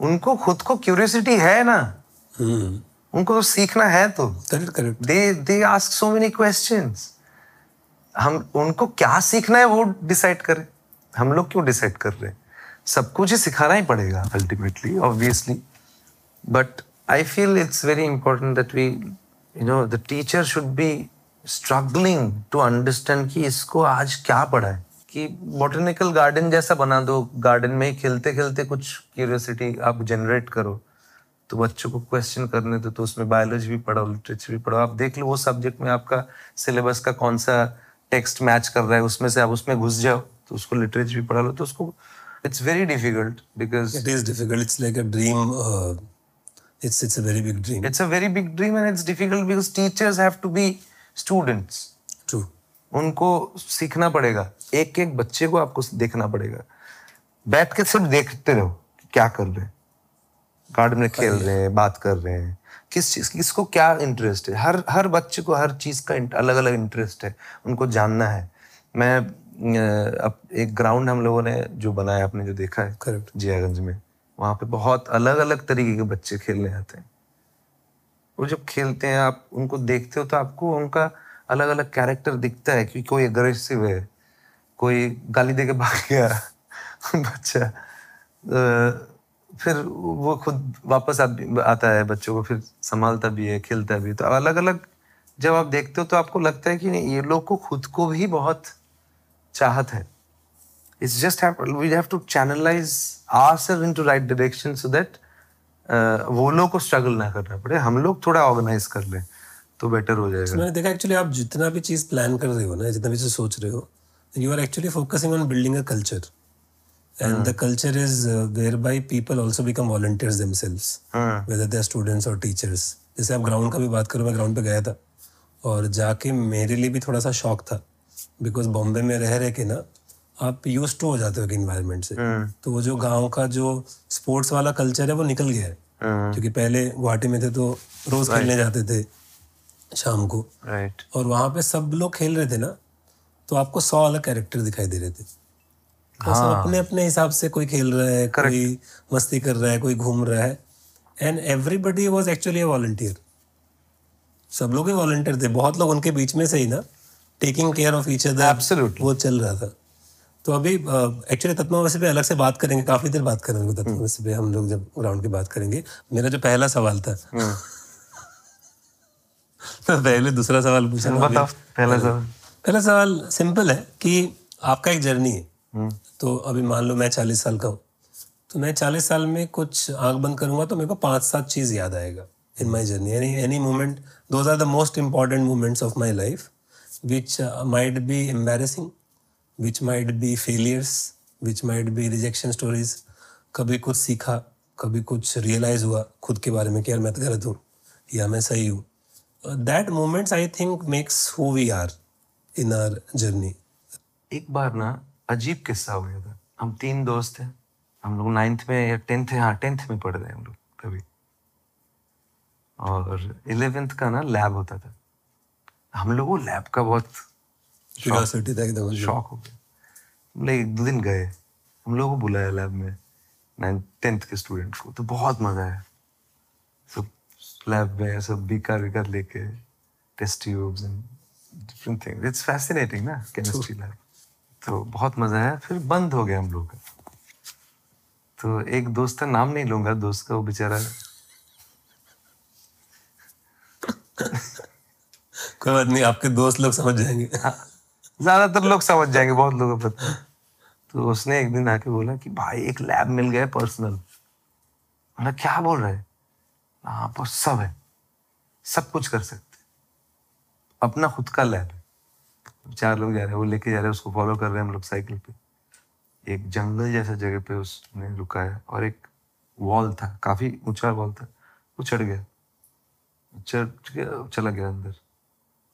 उनको खुद को क्यूरियोसिटी है ना। हम्म। उनको तो सीखना है तो। They they ask so many questions हम उनको क्या सीखना है वो डिसाइड करें। हम लोग क्यों डिसाइड कर रहे हैं? सब कुछ ही सिखाना ही पड़ेगा ultimately obviously but I feel it's very important that we you know the teacher should be struggling to understand कि इसको आज क्या पढ़ा है कि बॉटनिकल गार्डन जैसा बना दो गार्डन में ही खेलते खेलते कुछ क्यूरियोसिटी आप जनरेट करो तो बच्चों को क्वेश्चन करने दो तो उसमें बायोलॉजी भी पढ़ो लिटरेचर भी पढ़ो आप देख लो वो सब्जेक्ट में आपका सिलेबस का कौन सा टेक्स्ट मैच कर रहा है उसमें से आप उसमें घुस जाओ तो उसको लिटरेचर भी पढ़ा लो तो उसको it's very difficult because It is difficult. It's like a dream. Uh, it's it's a very big dream. It's a very big dream and it's difficult because teachers have to be students True. उनको सीखना पड़ेगा। एक एक बच्चे को आपको देखना पड़ेगा। बैठ के सिर्फ़ देखते रहो क्या कर रहे हैं। गार्डन में खेल रहे हैं बात कर रहे हैं। किस चीज़ किसको क्या इंटरेस्ट है? हर हर बच्चे को हर चीज़ का अलग अलग इंटरेस्ट है। उनको जानना है। मैं अब एक ग्राउंड हम लोगों ने जो बनाया आपने जो देखा है Correct. जियागंज में वहाँ पे बहुत अलग अलग तरीके के बच्चे खेलने आते हैं। वो जब खेलते हैं आप उनको देखते हो तो आपको उनका अलग अलग कैरेक्टर दिखता है कि कोई अग्रेसिव है कोई गाली दे के भाग गया बच्चा। फिर वो खुद वापस आ, आता है बच्चों को फिर संभालता भी है खेलता भी है। तो अलग अलग जब आप देखते हो तो आपको लगता है कि नहीं ये लोग को खुद को भी बहुत चाहत है। It's just we we have to channelize ourselves into right direction so that uh, वो लोग को स्ट्रगल ना करना पड़े। हम लोग थोड़ा ऑर्गेनाइज कर लें तो बेटर हो जाएगा। मैंने देखा एक्चुअली आप जितना भी चीज़ प्लान कर रहे हो ना जितना भी चीज़ सोच रहे हो you are actually focusing on building a culture and the culture is where by people also become volunteers themselves हाँ वेदर दे स्टूडेंट्स और टीचर्स जैसे आप ग्राउंड का भी बात करो मैं ग्राउंड पे गया था और जाके मेरे लिए भी थोड़ा सा शौक था बिकॉज़ बॉम्बे में रह रहे के ना आप यूज़ टू हो जाते हो इन्वायरमेंट से। तो वो जो गाँव का जो स्पोर्ट्स वाला कल्चर है वो निकल गया है। हाँ। क्योंकि पहले गुवाहाटी में थे तो रोज खेलने जाते थे शाम को। राइट और वहाँ पे सब लोग खेल रहे थे ना तो आपको सौ अलग कैरेक्टर दिखाई दे रहे थे। तो अपने अपने हिसाब से कोई खेल रहा है Correct. कोई मस्ती कर रहा है कोई घूम रहा है। And everybody was actually a volunteer सब लोग ही वॉलंटियर थे। बहुत लोग उनके बीच में से ही ना taking care of each other वो चल रहा था। तो अभी एक्चुअली तत्वमसी पे अलग से बात करेंगे काफ़ी देर बात करेंगे तत्वमसी पे हम लोग जब ग्राउंड की बात करेंगे। मेरा जो पहला सवाल था। तो पहले दूसरा सवाल पूछा बताओ पहला सवाल। पहला सवाल सिंपल है कि आपका एक जर्नी है। हम्म, तो अभी मान लो मैं चालीस साल का हूँ। तो मैं चालीस साल में कुछ आँख बंद करूँगा तो मेरे को पाँच सात चीज़ याद आएगा in my journey any any moment those are the most important moments of my life which might be embarrassing which might be failures which might be rejection stories कभी कुछ सीखा, कभी कुछ रियलाइज़ हुआ, खुद के बारे में कि यार मैं तो गलत हूँ, या मैं सही हूँ। That moments I think makes who we are in our journey एक बार ना, अजीब किस्सा हो गया था। हम तीन दोस्त थे हम लोग नाइन्थ में या टेंथ हाँ टेंथ में पढ़ रहे हैं हम लोग तभी। और इलेवेंथ का ना लैब होता था। हम लोग को लैब का बहुत क्यूरियोसिटी था एकदम शौक हो गया। हम लोग एक दो दिन गए। हम लोग को बुलाया लैब में नाइन्थ टेंथ के स्टूडेंट को। तो बहुत मज़ा आया। सब लैब में सब बीकर विकर लेके test tubes and different thing it's fascinating ना केमिस्ट्री लैब तो बहुत मज़ा आया। फिर बंद हो गया हम लोग का। तो एक दोस्त का नाम नहीं लूँगा दोस्त का वो बेचारा। कोई बात नहीं आपके दोस्त लोग समझ जाएँगे। ज़्यादातर लोग समझ जाएँगे, बहुत लोगों को पता है। तो उसने एक दिन आके बोला कि भाई, एक लैब मिल गया पर्सनल। मैंने क्या बोल रहे यहाँ पर सब है। सब कुछ कर सकते अपना खुद का लैब है। चार लोग जा रहे हैं, वो लेके जा रहे हैं, उसको फॉलो कर रहे हैं हम लोग साइकिल पे। एक जंगल जैसा जगह पे उसने रुका है और एक वॉल था, काफ़ी ऊँचा वॉल था। वो चढ़ गया। चढ़ चला गया अंदर।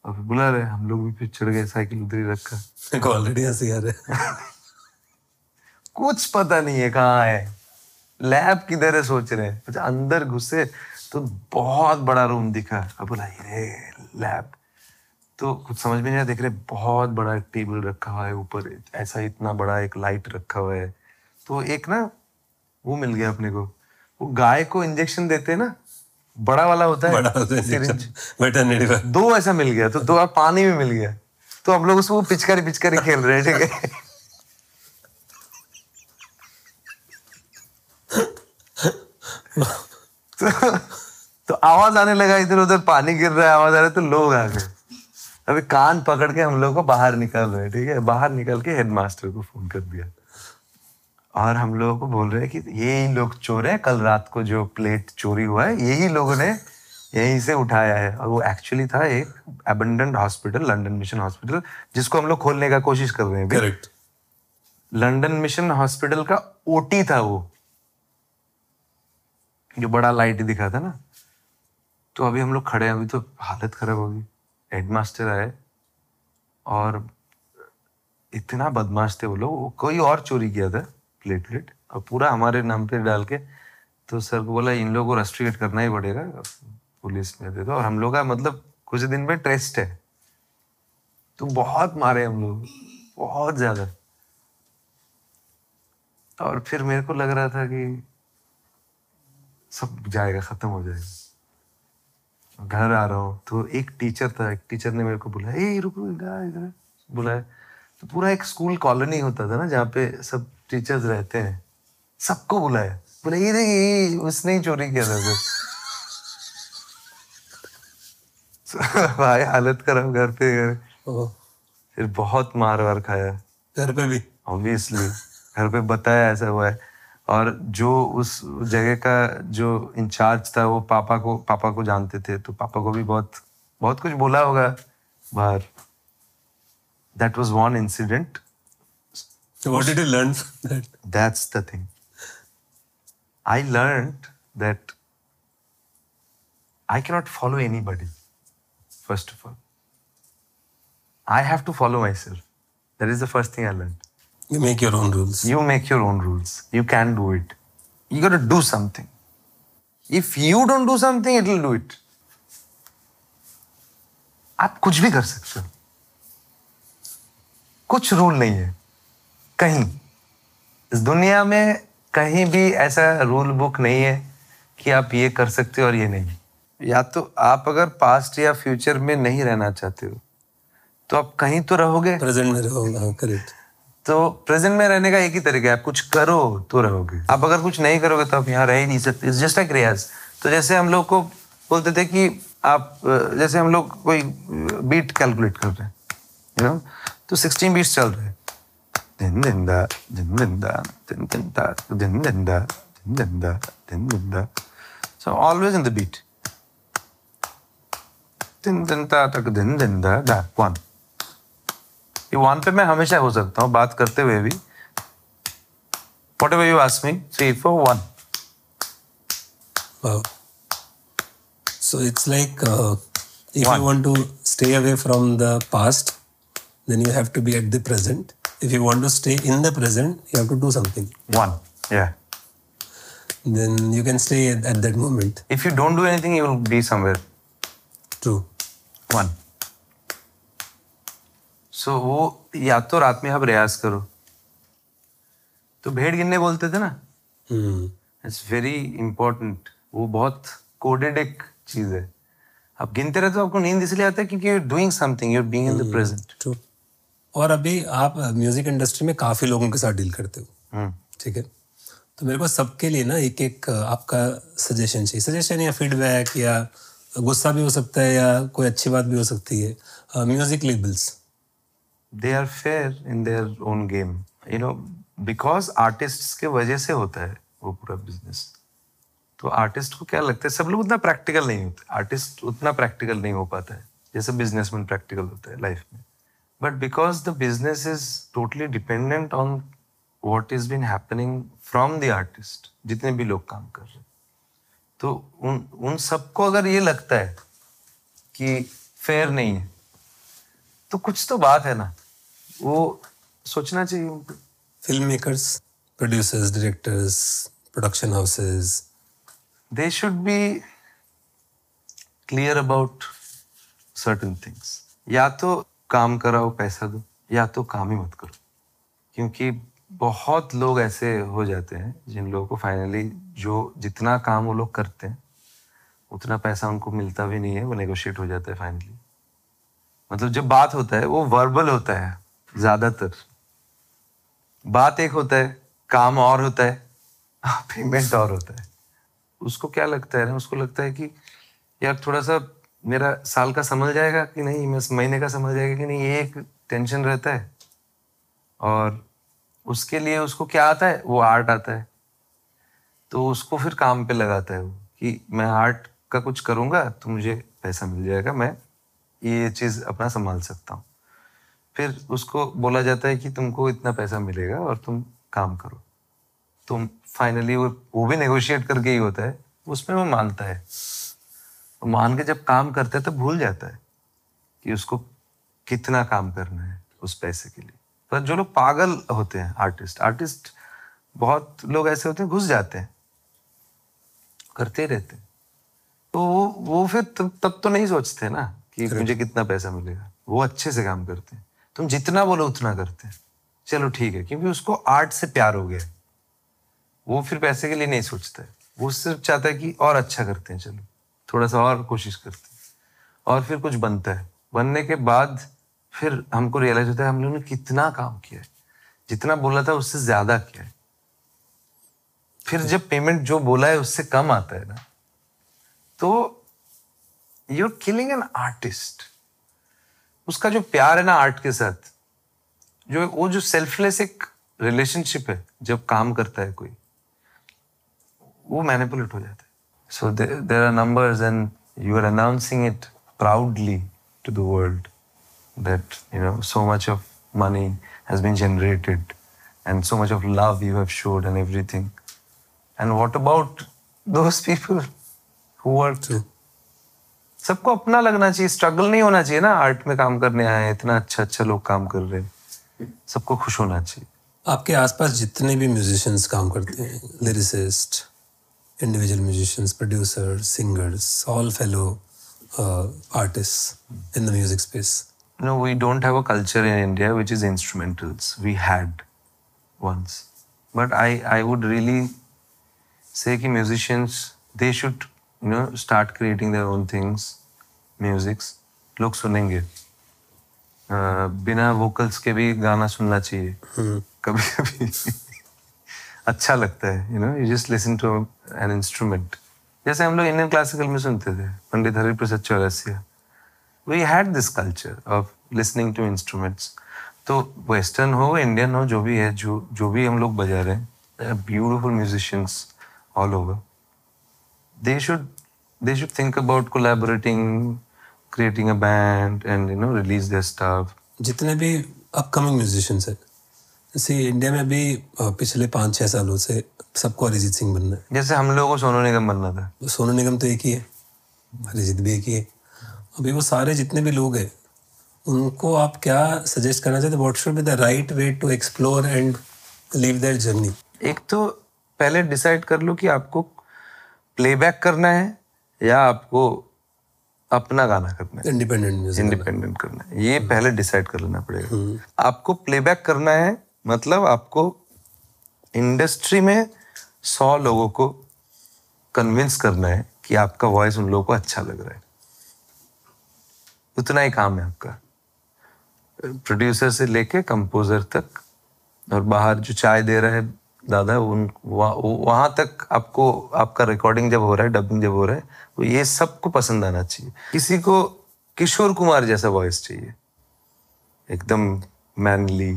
और फिर बुला रहे हम लोग भी फिर चढ़ गए साइकिल उधर ही रखा ऑलरेडी हँसी आ रहा कुछ पता नहीं है कहाँ है। लैब किधर है सोच रहे हैं। अच्छा अंदर घुसे तो बहुत बड़ा रूम दिखा। अब बोला ये लैब तो कुछ समझ में नहीं आया देख रहे बहुत बड़ा एक टेबल रखा हुआ है ऊपर। ऐसा इतना बड़ा एक लाइट रखा हुआ है। तो एक ना वो मिल गया अपने को। वो गाय को इंजेक्शन देते हैं ना बड़ा वाला होता है बड़ा। वेटरनरी का दो ऐसा मिल गया तो दो बार पानी में मिल गया। तो हम लोग उसको पिचकारी पिचकारी खेल रहे हैं ठीक है? तो, तो आवाज़ आने लगा इधर उधर पानी गिर रहा है आवाज़ आ रहा है तो लोग आ गए। अभी कान पकड़ के हम लोग को बाहर निकल रहे हैं ठीक है? बाहर निकल के हेडमास्टर को फ़ोन कर दिया। और हम लोगों को बोल रहे हैं कि यही लोग चोर है कल रात को जो प्लेट चोरी हुआ है यही लोगों ने यहीं से उठाया है। और वो एक्चुअली था एक abandoned hospital London mission hospital जिसको हम लोग खोलने का कोशिश कर रहे हैं। करेक्ट लंदन मिशन हॉस्पिटल का ओटी था वो। जो बड़ा लाइट दिखा था ना। तो अभी हम लोग खड़े हैं अभी तो हालत खराब होगी हेडमास्टर आए और इतना बदमाश थे वो लोग कोई और चोरी किया था। प्लेटलेट और पूरा हमारे नाम पे डाल के तो सर को बोला, इन लोगों को रस्ट्रिकेट करना ही पड़ेगा। पुलिस में दे दो और हम लोग का मतलब कुछ दिन में टेस्ट है। तो बहुत मारे हम लोग। बहुत ज़्यादा। और फिर मेरे को लग रहा था कि सब जाएगा, खत्म हो जाएगा। घर आ रहा हूँ तो एक टीचर था। एक टीचर ने मेरे को बुलाया ए इधर बुलाया तो पूरा एक स्कूल कॉलोनी होता था ना, जहाँ पे सब टीचर्स रहते हैं। सबको बुलाया। बोले ये देखिए उसने ही चोरी किया था भाई हालत खराब घर पे घर फिर बहुत मार वार खाया। घर पे भी? ऑब्वियसली घर पे बताया ऐसा हुआ है। और जो उस जगह का जो इंचार्ज था वो पापा को पापा को जानते थे। तो पापा को भी बहुत बहुत कुछ बोला होगा। बाहर that was one incident what did you learn from that that's the thing i learned that i cannot follow anybody first of all i have to follow myself that is the first thing i learned you make your own rules you make your own rules you can do it you got to do something if you don't do something it will do it आप कुछ भी कर सकते हो कुछ rule नहीं है कहीं। इस दुनिया में कहीं भी ऐसा रूल बुक नहीं है कि आप ये कर सकते हो और ये नहीं। या तो आप अगर पास्ट या फ्यूचर में नहीं रहना चाहते हो तो आप कहीं तो रहोगे। प्रेजेंट में रहोगा हाँ करेक्ट तो प्रेजेंट में रहने का एक ही तरीका है आप कुछ करो तो रहोगे। आप अगर कुछ नहीं करोगे तो आप यहाँ रह ही नहीं सकते। इट्स जस्ट लाइक रियाज तो जैसे हम लोग को बोलते थे कि आप जैसे हम लोग कोई बीट कैलकुलेट कर रहे हैं यू नो तो 16 बीट्स चल रहे हैं। दिन दिन दा दिन दिन दा दिन दिन दा दिन दिन दा दिन दिन दा दिन दिन दा so always in the beat दिन दिन दा तक दिन दिन दा दा वन ये वन पे मैं हमेशा हो सकता हूँ बात करते हुए भी whatever you ask me three four one Wow. So it's like uh, if One. you want to stay away from the past, then you have to be at the present. If you want to stay in the present, you have to do something. one yeah Then you can stay at, at that moment. if you don't do anything you will be somewhere True. One so वो या तो रात में आप रियाज करो तो भेड़ गिनने बोलते थे ना Hmm. इट्स वेरी इंपॉर्टेंट वो बहुत कोडेड एक चीज़ है आप गिनते रहते हो आपको नींद इसलिए आता है क्योंकि you doing something you being in the present True. और अभी आप म्यूज़िक इंडस्ट्री में काफ़ी लोगों के साथ डील करते हो। ठीक है? तो मेरे को सबके लिए ना एक एक आपका सजेशन चाहिए। सजेशन या फीडबैक या गुस्सा भी हो सकता है या कोई अच्छी बात भी हो सकती है। Music labels they are fair in their own game you know because artist के वजह से होता है वो पूरा बिज़नेस तो आर्टिस्ट को क्या लगता है? सब लोग उतना प्रैक्टिकल नहीं होते। आर्टिस्ट उतना प्रैक्टिकल नहीं हो पाता है। जैसे बिजनेसमैन प्रैक्टिकल होता है लाइफ में। But because the business is totally dependent on what is been happening from the artist जितने भी लोग काम कर रहे हैं तो उन उन सबको अगर ये लगता है कि फेयर नहीं है तो कुछ तो बात है ना। वो सोचना चाहिए उनको। Film makers producers directors production houses they should be clear about certain things या तो काम कराओ, पैसा दो, या तो काम ही मत करो। क्योंकि बहुत लोग ऐसे हो जाते हैं, जिन लोगों को फाइनली जो जितना काम वो लोग करते हैं, उतना पैसा उनको मिलता भी नहीं है, वो नेगोशिएट हो जाता है फाइनली मतलब जब बात होता है, वो वर्बल होता है, ज़्यादातर। बात एक होता है, काम और होता है पेमेंट और होता है। उसको क्या लगता है ना, उसको लगता है कि यार थोड़ा सा मेरा साल का समझ जाएगा कि नहीं? मैं महीने का समझ जाएगा कि नहीं? ये एक टेंशन रहता है। और उसके लिए उसको क्या आता है? वो आर्ट आता है। तो उसको फिर काम पे लगाता है वो कि मैं आर्ट का कुछ करूँगा तो मुझे पैसा मिल जाएगा, मैं ये चीज़ अपना संभाल सकता हूँ। फिर उसको बोला जाता है कि तुमको इतना पैसा मिलेगा और तुम काम करो। तो फाइनली वो वो भी नेगोशिएट करके ही होता है। उसमें वो मानता है। मान के जब काम करता है तो भूल जाता है कि उसको कितना काम करना है उस पैसे के लिए। पर जो लोग पागल होते हैं आर्टिस्ट आर्टिस्ट बहुत लोग ऐसे होते हैं घुस जाते हैं करते रहते हैं। तो वो वो फिर तब तब तो नहीं सोचते ना कि मुझे कितना पैसा मिलेगा। वो अच्छे से काम करते हैं। तुम जितना बोलो उतना करते हैं। चलो ठीक है क्योंकि उसको आर्ट से प्यार हो गया। वो फिर पैसे के लिए नहीं सोचता है। वो सिर्फ़ चाहता है कि और अच्छा करते हैं चलो। थोड़ा सा और कोशिश करते और फिर कुछ बनता है। बनने के बाद फिर हमको रियलाइज़ होता है हम लोगों ने कितना काम किया है। जितना बोला था उससे ज़्यादा किया है। फिर जब पेमेंट जो बोला है उससे कम आता है ना तो you are killing an artist उसका जो प्यार है ना आर्ट के साथ, जो वो जो सेल्फलेस एक रिलेशनशिप है, जब काम करता है कोई, वो मैनिपुलेट हो जाता है। So there are numbers and you are announcing it proudly to the world that you know so much of money has been generated and so much of love you have showed and everything. And what about those people who worked True. सबको अपना लगना चाहिए struggle नहीं होना चाहिए ना art में काम करने आए हैं, इतना अच्छा अच्छा लोग काम कर रहे हैं। सबको खुश होना चाहिए। आपके आसपास जितने भी म्यूजिशियंस काम करते हैं lyricist individual musicians producer singers all fellow artist in the music space No, we don't have a culture in India which is instrumentals. We had once. But I, I would really say कि musicians, they should, you know, start creating their own things, musics. लोग सुनेंगे uh, बिना vocals के भी गाना सुनना चाहिए कभी कभी अच्छा लगता है you know you just listen to an instrument जैसे हम लोग इंडियन क्लासिकल में सुनते थे, Pandit Hariprasad Chaurasia. We had this culture of listening to instruments तो वेस्टर्न हो इंडियन हो, जो भी है, जो जो भी हम लोग बजा रहे हैं beautiful musicians all over they should they should think about collaborating creating a band and, you know, release their stuff. जितने भी अपकमिंग म्यूजिशियंस हैं जैसे इंडिया में भी पिछले पाँच छः सालों से सबको अरिजीत सिंह बनना है। जैसे हम लोगों को सोनू निगम बनना था। सोनू निगम तो एक ही है। अरिजीत भी एक ही है। अभी वो सारे जितने भी लोग हैं उनको आप क्या सजेस्ट करना चाहते what should be the right way to explore and leave their journey एक तो पहले डिसाइड कर लो कि आपको प्लेबैक करना है या आपको अपना गाना करना है। इंडिपेंडेंट इंडिपेंडेंट करना है। ये पहले डिसाइड कर लेना पड़ेगा। आपको प्लेबैक करना है मतलब आपको इंडस्ट्री में सौ लोगों को कन्विंस करना है कि आपका वॉइस उन लोगों को अच्छा लग रहा है। उतना ही काम है आपका। प्रोड्यूसर से लेके कंपोजर तक और बाहर जो चाय दे रहा है दादा, उन वहाँ वहाँ तक आपको, आपका रिकॉर्डिंग जब हो रहा है डबिंग जब हो रहा है तो ये सबको पसंद आना चाहिए। किसी को किशोर कुमार जैसा वॉइस चाहिए। एकदम manly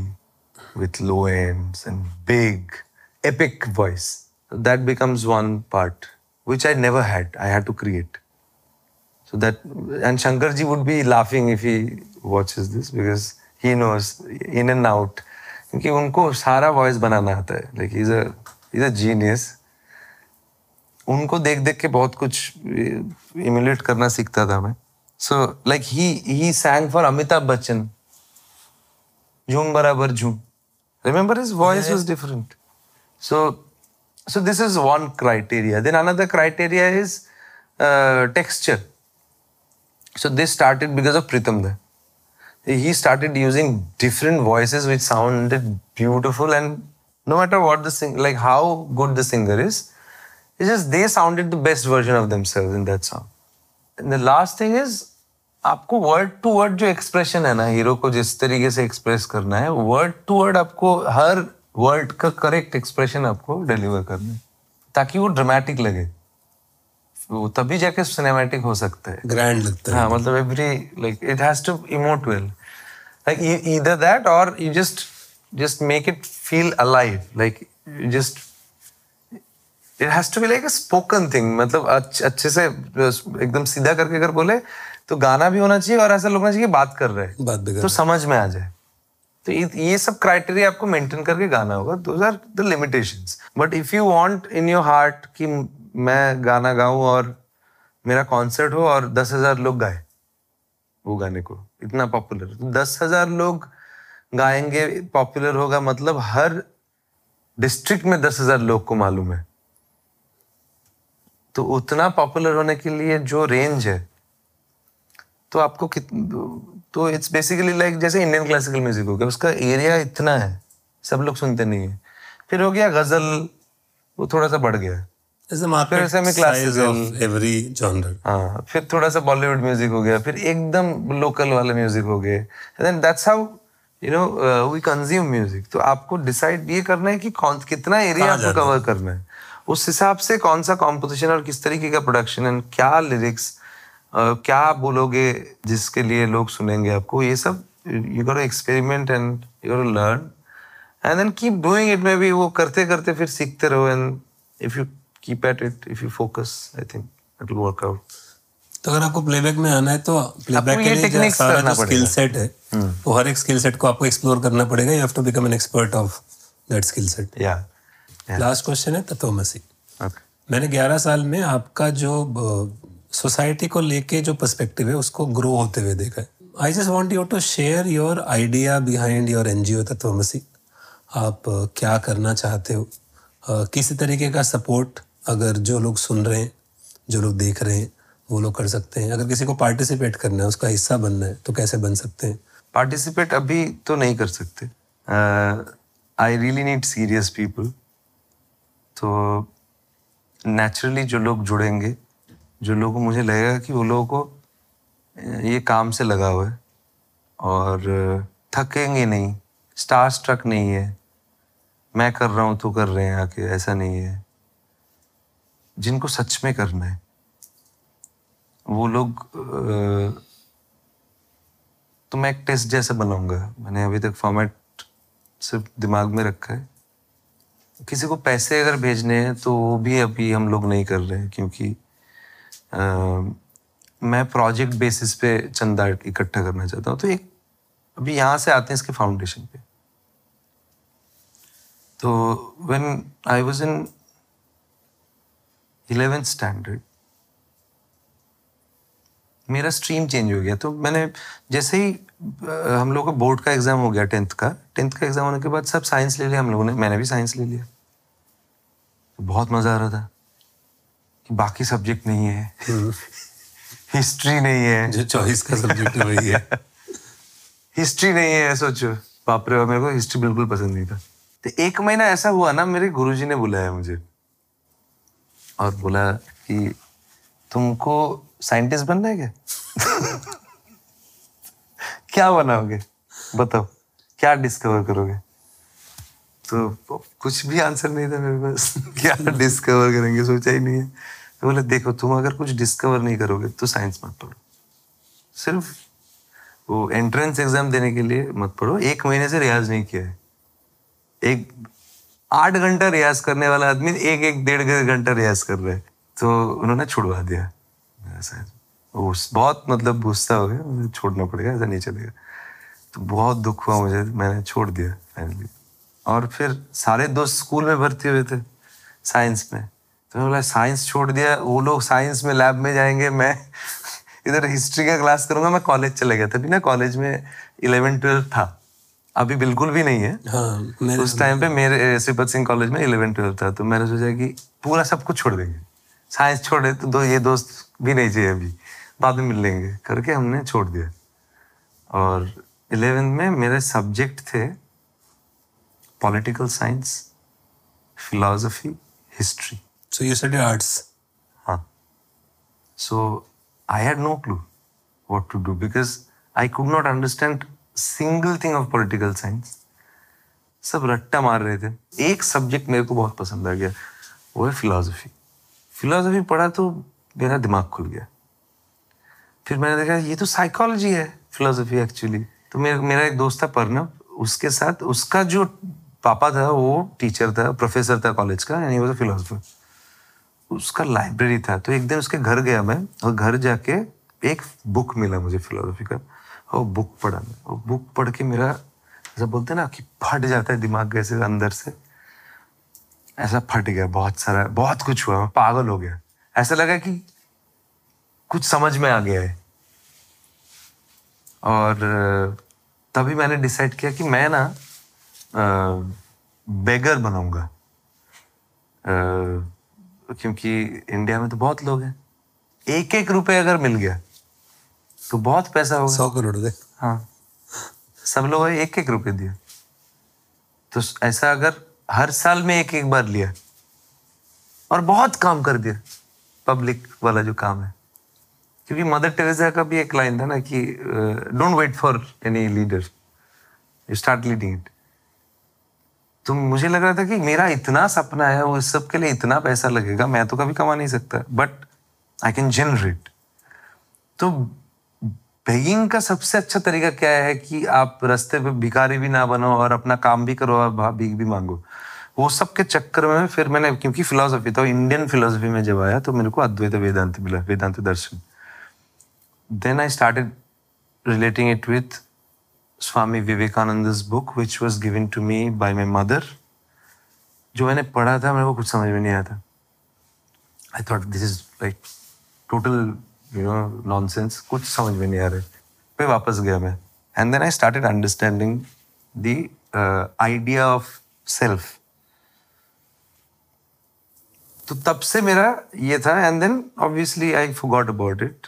with low ends and big, epic voice. That becomes one part, which I never had. I had to create. So that, and Shankarji would be laughing if he watches this because he knows in and out. क्योंकि उनको सारा voice बनाना आता है like is a genius उनको देख देख के बहुत कुछ इमुलेट करना सीखता था मैं so like he he sang for Amitabh Bachchan Jhoom Barabar Jhoom remember his voice was different. So so this is one criteria. Then another criteria is uh, texture. So this started because of Pritam he started using different voices which sounded beautiful and no matter what the sing like how good the singer is it's just they sounded the best version of themselves in that song. And the last thing is आपको word to word जो expression है ना hero को जिस तरीके से express करना है वर्ड टू वर्ड आपको हर वर्ड का करेक्ट एक्सप्रेशन आपको डिलीवर करना है ताकि वो ड्रामेटिक लगे। वो तभी जाके सिनेमैटिक हो सकता है। ग्रैंड लगता है। हाँ मतलब every like it has to emote well like that or you just just make it feel alive like you just it has to be like a spoken thing मतलब अच्छे से एकदम सीधा करके अगर बोले तो गाना भी होना चाहिए और ऐसा लगना चाहिए कि बात कर रहे हैं। बात भी कर तो समझ में आ जाए। तो ये ये सब क्राइटेरिया आपको मेंटेन करके गाना होगा। Those are the limitations but if you want in your heart कि मैं गाना गाऊं और मेरा कॉन्सर्ट हो और दस हज़ार लोग गाए वो गाने को इतना पॉपुलर तो दस हज़ार लोग गाएँगे पॉपुलर होगा मतलब हर डिस्ट्रिक्ट में दस हज़ार लोग को मालूम है। तो उतना पॉपुलर होने के लिए जो रेंज है तो आपको कित तो इट्स बेसिकली लाइक जैसे इंडियन क्लासिकल म्यूज़िक हो गया उसका एरिया इतना है सब लोग सुनते नहीं है। फिर हो गया गज़ल वो थोड़ा सा बढ़ गया. हाँ फिर थोड़ा सा बॉलीवुड म्यूज़िक हो गया फिर एकदम लोकल वाले म्यूज़िक हो गए then that's how you know we consume music तो आपको डिसाइड ये करना है कि कौन कितना एरिया आपको कवर करना है। उस हिसाब से कौन सा कॉम्पोजिशन और किस तरीके का प्रोडक्शन एंड क्या लिरिक्स क्या बोलोगे जिसके लिए लोग सुनेंगे आपको? ये सब you got experiment and you got learn and then keep doing it maybe वो करते करते फिर सीखते रहो and if you keep at it if you focus I think it will work out तो अगर आपको प्लेबैक में आना है तो प्लेबैक के लिए जो सारा जो स्किल सेट है वो हर एक स्किल सेट को आपको एक्सप्लोर करना पड़ेगा। You have to become an expert of that skill set या लास्ट क्वेश्चन है तत्वमसी। ओके मैंने 11 साल में आपका जो सोसाइटी को लेके जो पर्सपेक्टिव है, उसको ग्रो होते हुए देखा है। I just want you to share your idea behind your NGO Tatvamasi आप क्या करना चाहते हो? किसी तरीके का सपोर्ट अगर जो लोग सुन रहे हैं, जो लोग देख रहे हैं, वो लोग कर सकते हैं। अगर किसी को पार्टिसिपेट करना है, उसका हिस्सा बनना है तो कैसे बन सकते हैं? पार्टिसिपेट अभी तो नहीं कर सकते। I really need serious people तो नेचुरली जो लोग जुड़ेंगे जो लोगों मुझे लगेगा कि वो लोगों को ये काम से लगा हुआ है। और थकेंगे नहीं स्टार स्ट्रक नहीं है। मैं कर रहा हूँ तो कर रहे हैं आके, ऐसा नहीं है। जिनको सच में करना है, वो लोग तो मैं एक टेस्ट जैसा बनाऊँगा। मैंने अभी तक फॉर्मेट सिर्फ़ दिमाग में रखा है। किसी को पैसे अगर भेजने हैं तो वो भी अभी हम लोग नहीं कर रहे हैं, क्योंकि मैं प्रोजेक्ट बेसिस पे चंदा इकट्ठा करना चाहता हूँ। तो एक, अभी यहाँ से आते हैं इसके फाउंडेशन पे। तो when I was in eleventh standard मेरा स्ट्रीम चेंज हो गया। तो मैंने जैसे ही हम लोग का बोर्ड का एग्ज़ाम हो गया टेंथ का टेंथ का एग्ज़ाम होने के बाद सब साइंस ले लिया हम लोगों ने, मैंने भी साइंस ले लिया। बहुत मज़ा आ रहा था। कि बाकी सब्जेक्ट नहीं है। हिस्ट्री नहीं है। जो चॉइस का सब्जेक्ट वही है। हिस्ट्री नहीं है सोचो। बाप रे मेरे को हिस्ट्री बिल्कुल पसंद नहीं था। तो एक महीना ऐसा हुआ ना मेरे गुरुजी ने बुलाया मुझे। और बोला कि तुमको साइंटिस्ट बनना है क्या? क्या बनाओगे? बताओ। क्या डिस्कवर करोगे? तो कुछ भी आंसर नहीं था मेरे पास। क्या डिस्कवर करेंगे? सोचा ही नहीं है। तो बोले, देखो, तुम अगर कुछ डिस्कवर नहीं करोगे तो साइंस मत पढ़ो। सिर्फ़ वो एंट्रेंस एग्ज़ाम देने के लिए मत पढ़ो। एक महीने से रियाज नहीं किया है। एक आठ घंटा रियाज करने वाला आदमी एक एक, डेढ़ घंटा रियाज कर रहा है। तो उन्होंने छुड़वा दिया। उस- बहुत मतलब गुस्सा हो गया। छोड़ना पड़ेगा, ऐसा नहीं चलेगा। तो बहुत दुख हुआ मुझे। मैंने छोड़ दिया फाइनली और फिर सारे दोस्त स्कूल में भर्ती हुए थे साइंस में। तो मैं बोला साइंस छोड़ दिया वो लोग साइंस में लैब में जाएँगे मैं इधर हिस्ट्री का क्लास करूँगा मैं कॉलेज चले गया तभी ना कॉलेज में इलेवन ट्वेल्थ था अभी बिल्कुल भी नहीं है। हाँ मेरे उस टाइम पे मेरे श्रीपत सिंह कॉलेज में इलेवन ट्वेल्थ था तो मैंने सोचा कि पूरा सब कुछ छोड़ देंगे। साइंस छोड़े तो दो ये दोस्त भी नहीं चाहिए अभी बाद में मिल लेंगे करके हमने छोड़ दिया। और इलेवेंथ में मेरे सब्जेक्ट थे political science philosophy history so you study arts Huh. So I had no clue what to do because I could not understand single thing of political science. सब रट्टा मार रहे थे। एक सब्जेक्ट मेरे को बहुत पसंद आ गया वो है फिलोसफी फिलोसफी पढ़ा तो मेरा दिमाग खुल गया। फिर मैंने देखा ये तो साइकोलॉजी है फिलोसफी एक्चुअली तो मेरा मेरा एक दोस्त था पर्नव उसके साथ उसका जो पापा था, वो टीचर था प्रोफेसर था कॉलेज का वाज अ फिलोसफर उसका लाइब्रेरी था तो एक दिन उसके घर गया मैं, और घर जाके एक बुक मिला मुझे फिलोसफी का, और बुक पढ़ा मैं। और बुक पढ़ के मेरा, ऐसा बोलते ना कि फट जाता है दिमाग ऐसे अंदर से। ऐसा फट गया, बहुत सारा, बहुत कुछ हुआ पागल हो गया। ऐसा लगा कि कुछ समझ में आ गया है। और तभी मैंने डिसाइड किया कि मैं ना बेगर बनाऊँगा क्योंकि इंडिया में तो बहुत लोग हैं। एक एक रुपए अगर मिल गया तो बहुत पैसा होगा। सौ करोड़ दे। हाँ। सब लोगों ने एक एक रुपए दिया तो ऐसा अगर हर साल में एक एक बार लिया और बहुत काम कर दिया पब्लिक वाला जो काम है। क्योंकि मदर टेरेसा का भी एक लाइन था ना कि don't wait for any leader you start leading it तो मुझे लग रहा था कि मेरा इतना सपना है, वो इस सब के लिए इतना पैसा लगेगा, मैं तो कभी कमा नहीं सकता। बट आई कैन जनरेट तो बेगिंग का सबसे अच्छा तरीका क्या है कि आप रास्ते पे भिखारी भी ना बनो और अपना काम भी करो और भीख भी मांगो? वो सब के चक्कर में फिर मैंने, क्योंकि फिलोसफी था इंडियन फिलोसफी में जब आया तो मेरे को अद्वैत वेदांत मिला, वेदांत दर्शन। Then I started relating it with Swami Vivekananda's book which was given to me by my mother जो मैंने पढ़ा था, मेरे को कुछ समझ में नहीं आया था। I thought this is like total you know nonsense कुछ समझ में नहीं आ रहा फिर वापस गया मैं। And then I started understanding the idea of self तो तब से मेरा ये था। And then obviously I forgot about it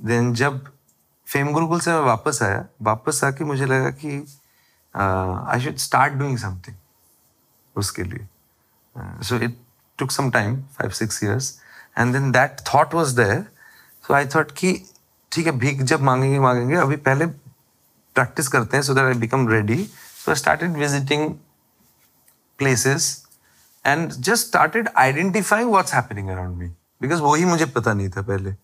then जब फेम गुरुकुल से मैं वापस आया। वापस आके मुझे लगा कि I should start doing something उसके लिए। So it took some time five six years and then that thought was there so I thought कि, ठीक है, भीख जब मांगेंगे मांगेंगे, अभी पहले प्रैक्टिस करते हैं so that I become ready so I started visiting places and just started identifying what's happening around me because वही मुझे पता नहीं था पहले।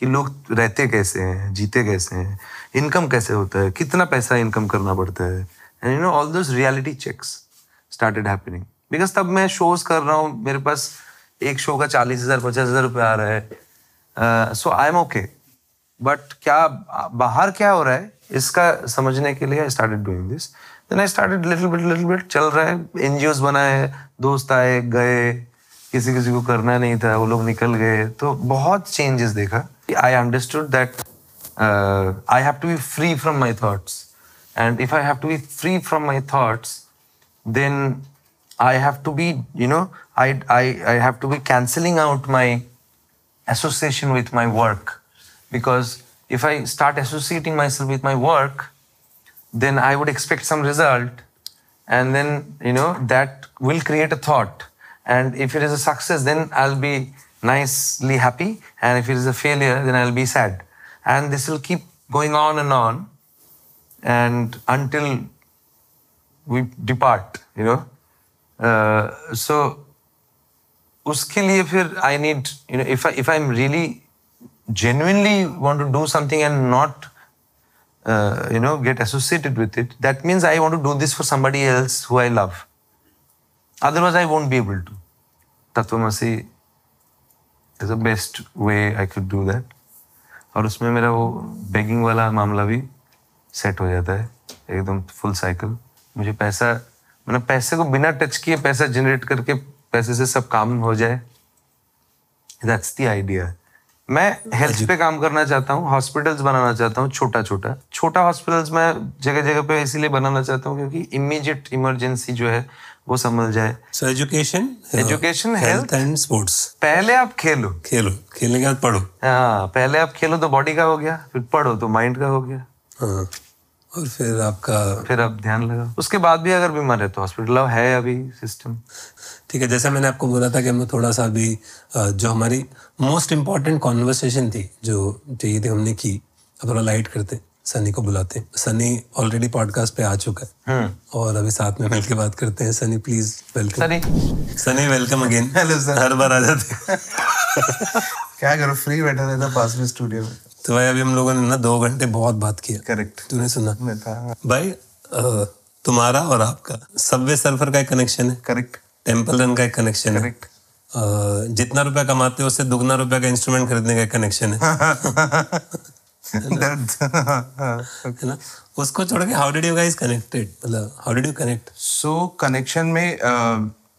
कि लोग रहते कैसे हैं, जीते कैसे हैं इनकम कैसे होता है, कितना पैसा इनकम करना पड़ता है and you know all those reality checks started happening because तब मैं शोज़ कर रहा हूँ, मेरे पास एक शो का चालीस हज़ार, पचास हज़ार रुपये आ रहा है। So I am okay but क्या, बाहर क्या हो रहा है, इसका समझने के लिए I started doing this then I started little bit little bit चल रहा है। एनजीओस बनाए दोस्त आए, गए, किसी किसी को करना नहीं था, वो लोग निकल गए। तो बहुत चेंजेस देखा। I understood that uh, I have to be free from my thoughts. And if I have to be free from my thoughts, then I have to be, you know, I, I, I have to be canceling out my association with my work. Because if I start associating myself with my work, then I would expect some result. And then, you know, that will create a thought. And if it is a success, then I'll be nicely happy. And if it is a failure, then I'll be sad. And this will keep going on and on. And until we depart, you know. Uh, so उसके लिए फिर I need you know if if I am really genuinely want to do something and not uh, you know get associated with it that means i want to do this for somebody else who i love otherwise i won't be able to tatvamasi is the best way i could do that. और उसमें मेरा वो begging वाला मामला भी set हो जाता है एकदम फुल साइकिल मुझे पैसा मैंने पैसे को बिना टच किए पैसा जनरेट करके पैसे से सब काम हो जाए। दैट्स द आइडिया मैं हेल्थ पे काम करना चाहता हूँ हॉस्पिटल्स बनाना चाहता हूँ छोटा छोटा। छोटा हॉस्पिटल्स मैं जगह जगह पे इसीलिए बनाना चाहता हूँ क्योंकि इमीडिएट इमरजेंसी जो है वो समझ जाए। So education Education, health and sports पहले आप खेलो। खेलो। खेलने के बाद पढ़ो। हाँ पहले आप खेलो तो बॉडी का हो गया फिर पढ़ो तो माइंड का हो गया। हाँ और फिर आपका फिर आप ध्यान लगाओ। उसके बाद भी अगर बीमार है तो हॉस्पिटल है अभी सिस्टम ठीक है जैसे मैंने आपको बोला था कि हम थोड़ा सा अभी जो हमारी मोस्ट इंपॉर्टेंट कॉन्वर्सेशन थी जो चाहिए थी हमने की अब थोड़ा लाइट करते। सनी को बुलाते हैं। सनी ऑलरेडी पॉडकास्ट पे आ चुका है। और अभी साथ में मिलकर बात करते हैं। Sunny please welcome Sunny. Sunny welcome again Hello, sir. हर बार आ जाते क्या करो? फ्री बैठा रहता पास में स्टूडियो में। तो भाई अभी हम लोगों ने ना दो घंटे बहुत बात किया। करेक्ट तूने सुना। भाई तुम्हारा और आपका। सबवे सर्फर का एक कनेक्शन है। करेक्ट टेंपल रन का एक कनेक्शन है। करेक्ट जितना रुपया कमाते हो उससे दुगना रुपया का इंस्ट्रूमेंट खरीदने का एक कनेक्शन है। है ना? उसको छोड़ के how did you guys connected मतलब how did you connect so connection में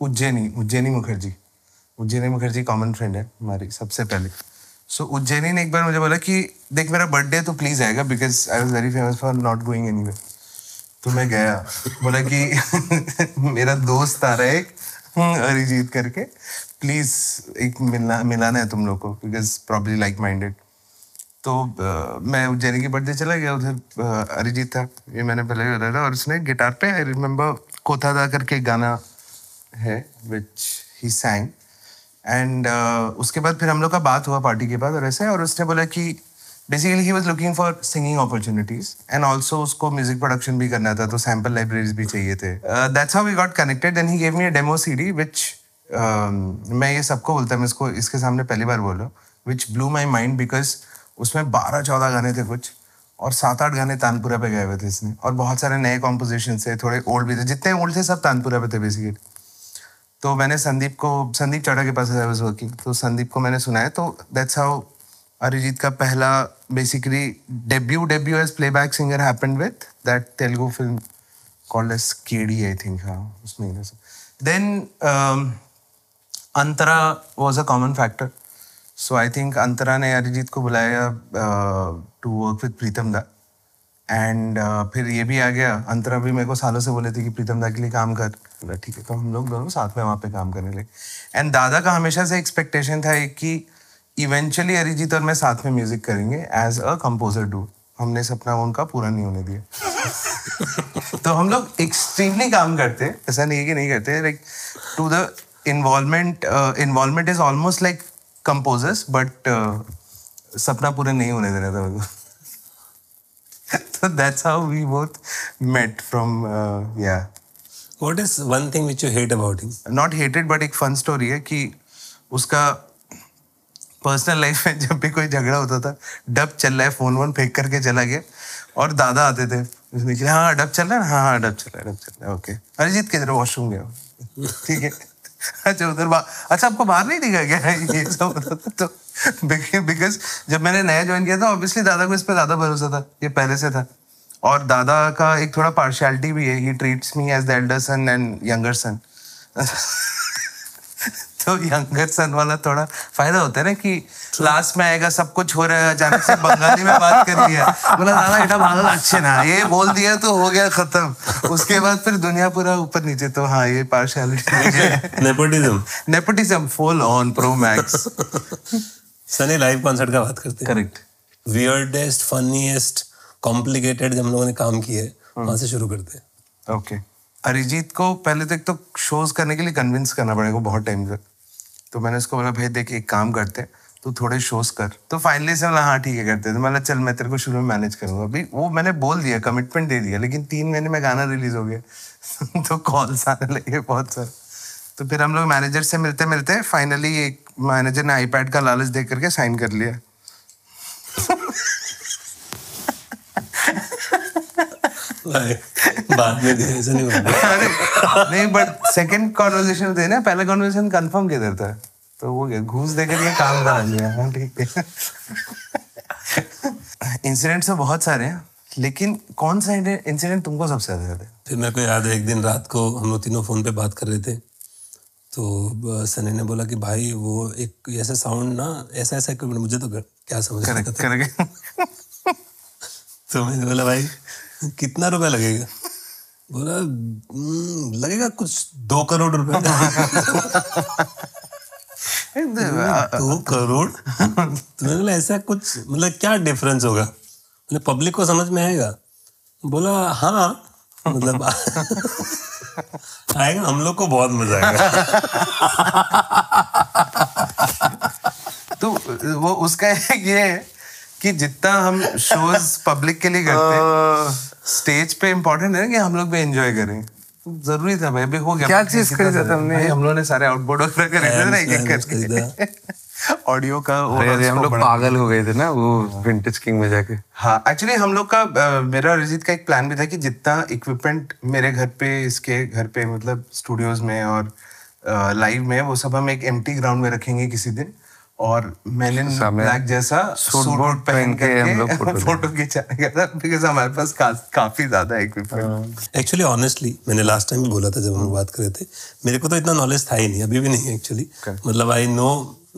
उज्जैनी उज्जैनी मुखर्जी। उज्जैनी मुखर्जी कॉमन फ्रेंड है हमारी सबसे पहले। सो so, उज्जैनी ने एक बार मुझे बोला कि देख मेरा बर्थडे तो प्लीज़ आएगा because I was very famous for not going any तो मैं गया। बोला कि मेरा दोस्त आ रहा है एक अरिजीत करके। प्लीज़ एक मिलना मिलाना है तुम लोग को बिकॉज़ प्रॉब्ली लाइक माइंडेड तो अ, मैं उज्जैनी की बर्थडे चला गया उधर अरिजीत था ये मैंने पहले भी बताया था और उसने गिटार पे आई रिमेम्बर कोथादा करके गाना है विच ही सैंग एंड उसके बाद फिर हम लोग का बात हुआ पार्टी के बाद और ऐसे और उसने बोला कि basically he was looking for singing opportunities and also उसको म्यूज़िक प्रोडक्शन भी करना था तो सैंपल लाइब्रेरीज भी चाहिए थे। That's how we got connected then he gave me a demo CD which मैं ये सबको बोलता हूँ मैं इसको इसके सामने पहली बार बोल रहा हूँ which blew my mind because उसमें बारह चौदह गाने थे कुछ, और सात आठ गाने तानपुरा पे गए हुए थे इसने। और बहुत सारे नए कॉम्पोजिशन थे, थोड़े ओल्ड भी थे। जितने ओल्ड थे, सब तानपुरा पे थे बेसिकली तो मैंने संदीप को, संदीप चाड़ा के पास आई वाज वर्किंग तो संदीप को मैंने सुनाया तो दैट्स हाउ अरिजीत का पहला basically debut debut as play back singer happened with that Telugu film called as Kedi I think हाँ उसमें then Antara was a common factor so I think Antara ने अरिजीत को बुलाया टू वर्क विद प्रीतम दा and फिर ये भी आ गया। अंतरा भी मेरे को सालों से बोले थे कि प्रीतम दा के लिए काम कर। ठीक है तो हम लोग दोनों साथ में वहाँ पे काम करने लगे। एंड दादा का हमेशा से एक्सपेक्टेशन था एक कि इवेंचुअली अरिजीत और मैं साथ में म्यूज़िक करेंगे एज अ कंपोजर डू हमने सपना उनका पूरा नहीं होने दिया। तो हम लोग एक्सट्रीमली काम करते ऐसा नहीं है कि नहीं करते। Like to the involvement involvement is almost like composers but सपना पूरा नहीं होने देना था मेरे को so that's how we both met from uh, yeah. What is one thing which you hate about not hated but एक फन स्टोरी है कि उसका पर्सनल लाइफ में जब भी कोई झगड़ा होता था डब चल रहा है फ़ोन वोन फेंक करके चला गया और दादा आते थे उसने हाँ डब चल रहा है हाँ हाँ डब चल रहा है डब चल रहा है ओके। अरिजीत किधर वॉशरूम गया ठीक है। अच्छा उधर अच्छा आपको बाहर नहीं दिखा क्या? ये सब तो बिकॉज़ जब मैंने नया ज्वाइन किया था ऑब्वियसली दादा को इस पर ज़्यादा भरोसा था। ये पहले से था। और दादा का एक थोड़ा पार्शियलिटी भी है। He treats me as the elder son and younger son तो यंगर सन वाला थोड़ा फ़ायदा होता है ना कि लास्ट में आएगा सब कुछ हो रहा है अचानक से बंगाली में बात कर लिया बोला दादा बेटा भालो अच्छे ना ये बोल दिया तो हो गया खत्म। उसके बाद फिर दुनिया पूरा ऊपर नीचे तो हाँ ये partiality Nepotism. Nepotism full on pro max Sunny live concert का बात करते हैं। करेक्ट वियर्डेस्ट फनीएस्ट कॉम्प्लिकेटेड जब हम लोगों ने काम किए वहाँ से शुरू करते हैं। ओके अरिजीत को पहले तो एक तो शोज़ करने के लिए कन्विंस करना पड़ेगा बहुत टाइम तक तो मैंने उसको बोला, भाई देख, एक काम करते तू थोड़े शोज़ कर। तो फाइनली से बोला हाँ ठीक है, करते तो मैंने चल, मैं तेरे को शुरू में मैनेज करूँगा। अभी वो मैंने बोल दिया कमिटमेंट दे दिया, लेकिन तीन महीने में गाना रिलीज़ हो गया। तो कॉल्स आने लगे बहुत सारे। तो फिर हम लोग मैनेजर से मिलते मिलते फाइनली एक मैनेजर ने आईपैड का लालच दे करके साइन कर लिया। बाद में ऐसा नहीं होता नहीं बट सेकंड कॉन्वर्सेशन थे ना पहला कॉन्वर्सेशन कंफर्म किधर था? तो वो घूस देकर ये काम करा लिया हाँ ठीक है। इंसिडेंट्स तो बहुत सारे हैं लेकिन कौन सा इंसिडेंट तुमको सबसे ज़्यादा याद है? फिर मेरे को याद है एक दिन रात को हम लोग तीनों फ़ोन पे बात कर रहे थे। तो सनी ने बोला कि भाई वो एक ऐसा साउंड ना ऐसा ऐसा इक्विपमेंट मुझे तो कर- क्या समझ तो मैंने बोला भाई कितना रुपया लगेगा? बोला "हम्म, लगेगा कुछ दो करोड़ रुपए दो करोड़? तो मैंने बोला ऐसा कुछ मतलब क्या डिफरेंस होगा? मतलब पब्लिक को समझ में आएगा? बोला हाँ मतलब आएगा हम लोग को बहुत मज़ा आएगा। तो वो उसका ये है कि जितना हम शोज़ पब्लिक के लिए करते हैं स्टेज पे इम्पोर्टेंट है ना कि हम लोग भी एंजॉय करें। ज़रूरी था भाई अभी हो गया। क्या चीज़ खरीदा था हमने? हम लोगों ने सारे आउटबोर्ड वगैरह खरीदे ना एक एक करके। ऑडियो का अरे हम लोग पागल हो गए थे ना वो विंटेज किंग में जाके। हाँ एक्चुअली हम लोग का मेरा अरिजीत का एक प्लान भी था कि जितना इक्विपमेंट मेरे घर पे इसके घर पे मतलब स्टूडियोज में और लाइव में वो सब हम एक एम्प्टी ग्राउंड में रखेंगे किसी दिन। और मेलिन ब्लैक जैसा सूट बूट पहन के हम लोग फ़ोटो खिंचाने का था बिकॉज़ हमारे पास का, काफ़ी ज़्यादा इक्विपमेंट एक्चुअली ऑनेस्टली मैंने लास्ट टाइम भी बोला था जब हम बात कर रहे थे मेरे को तो इतना नॉलेज था ही नहीं अभी भी नहीं एक्चुअली मतलब I know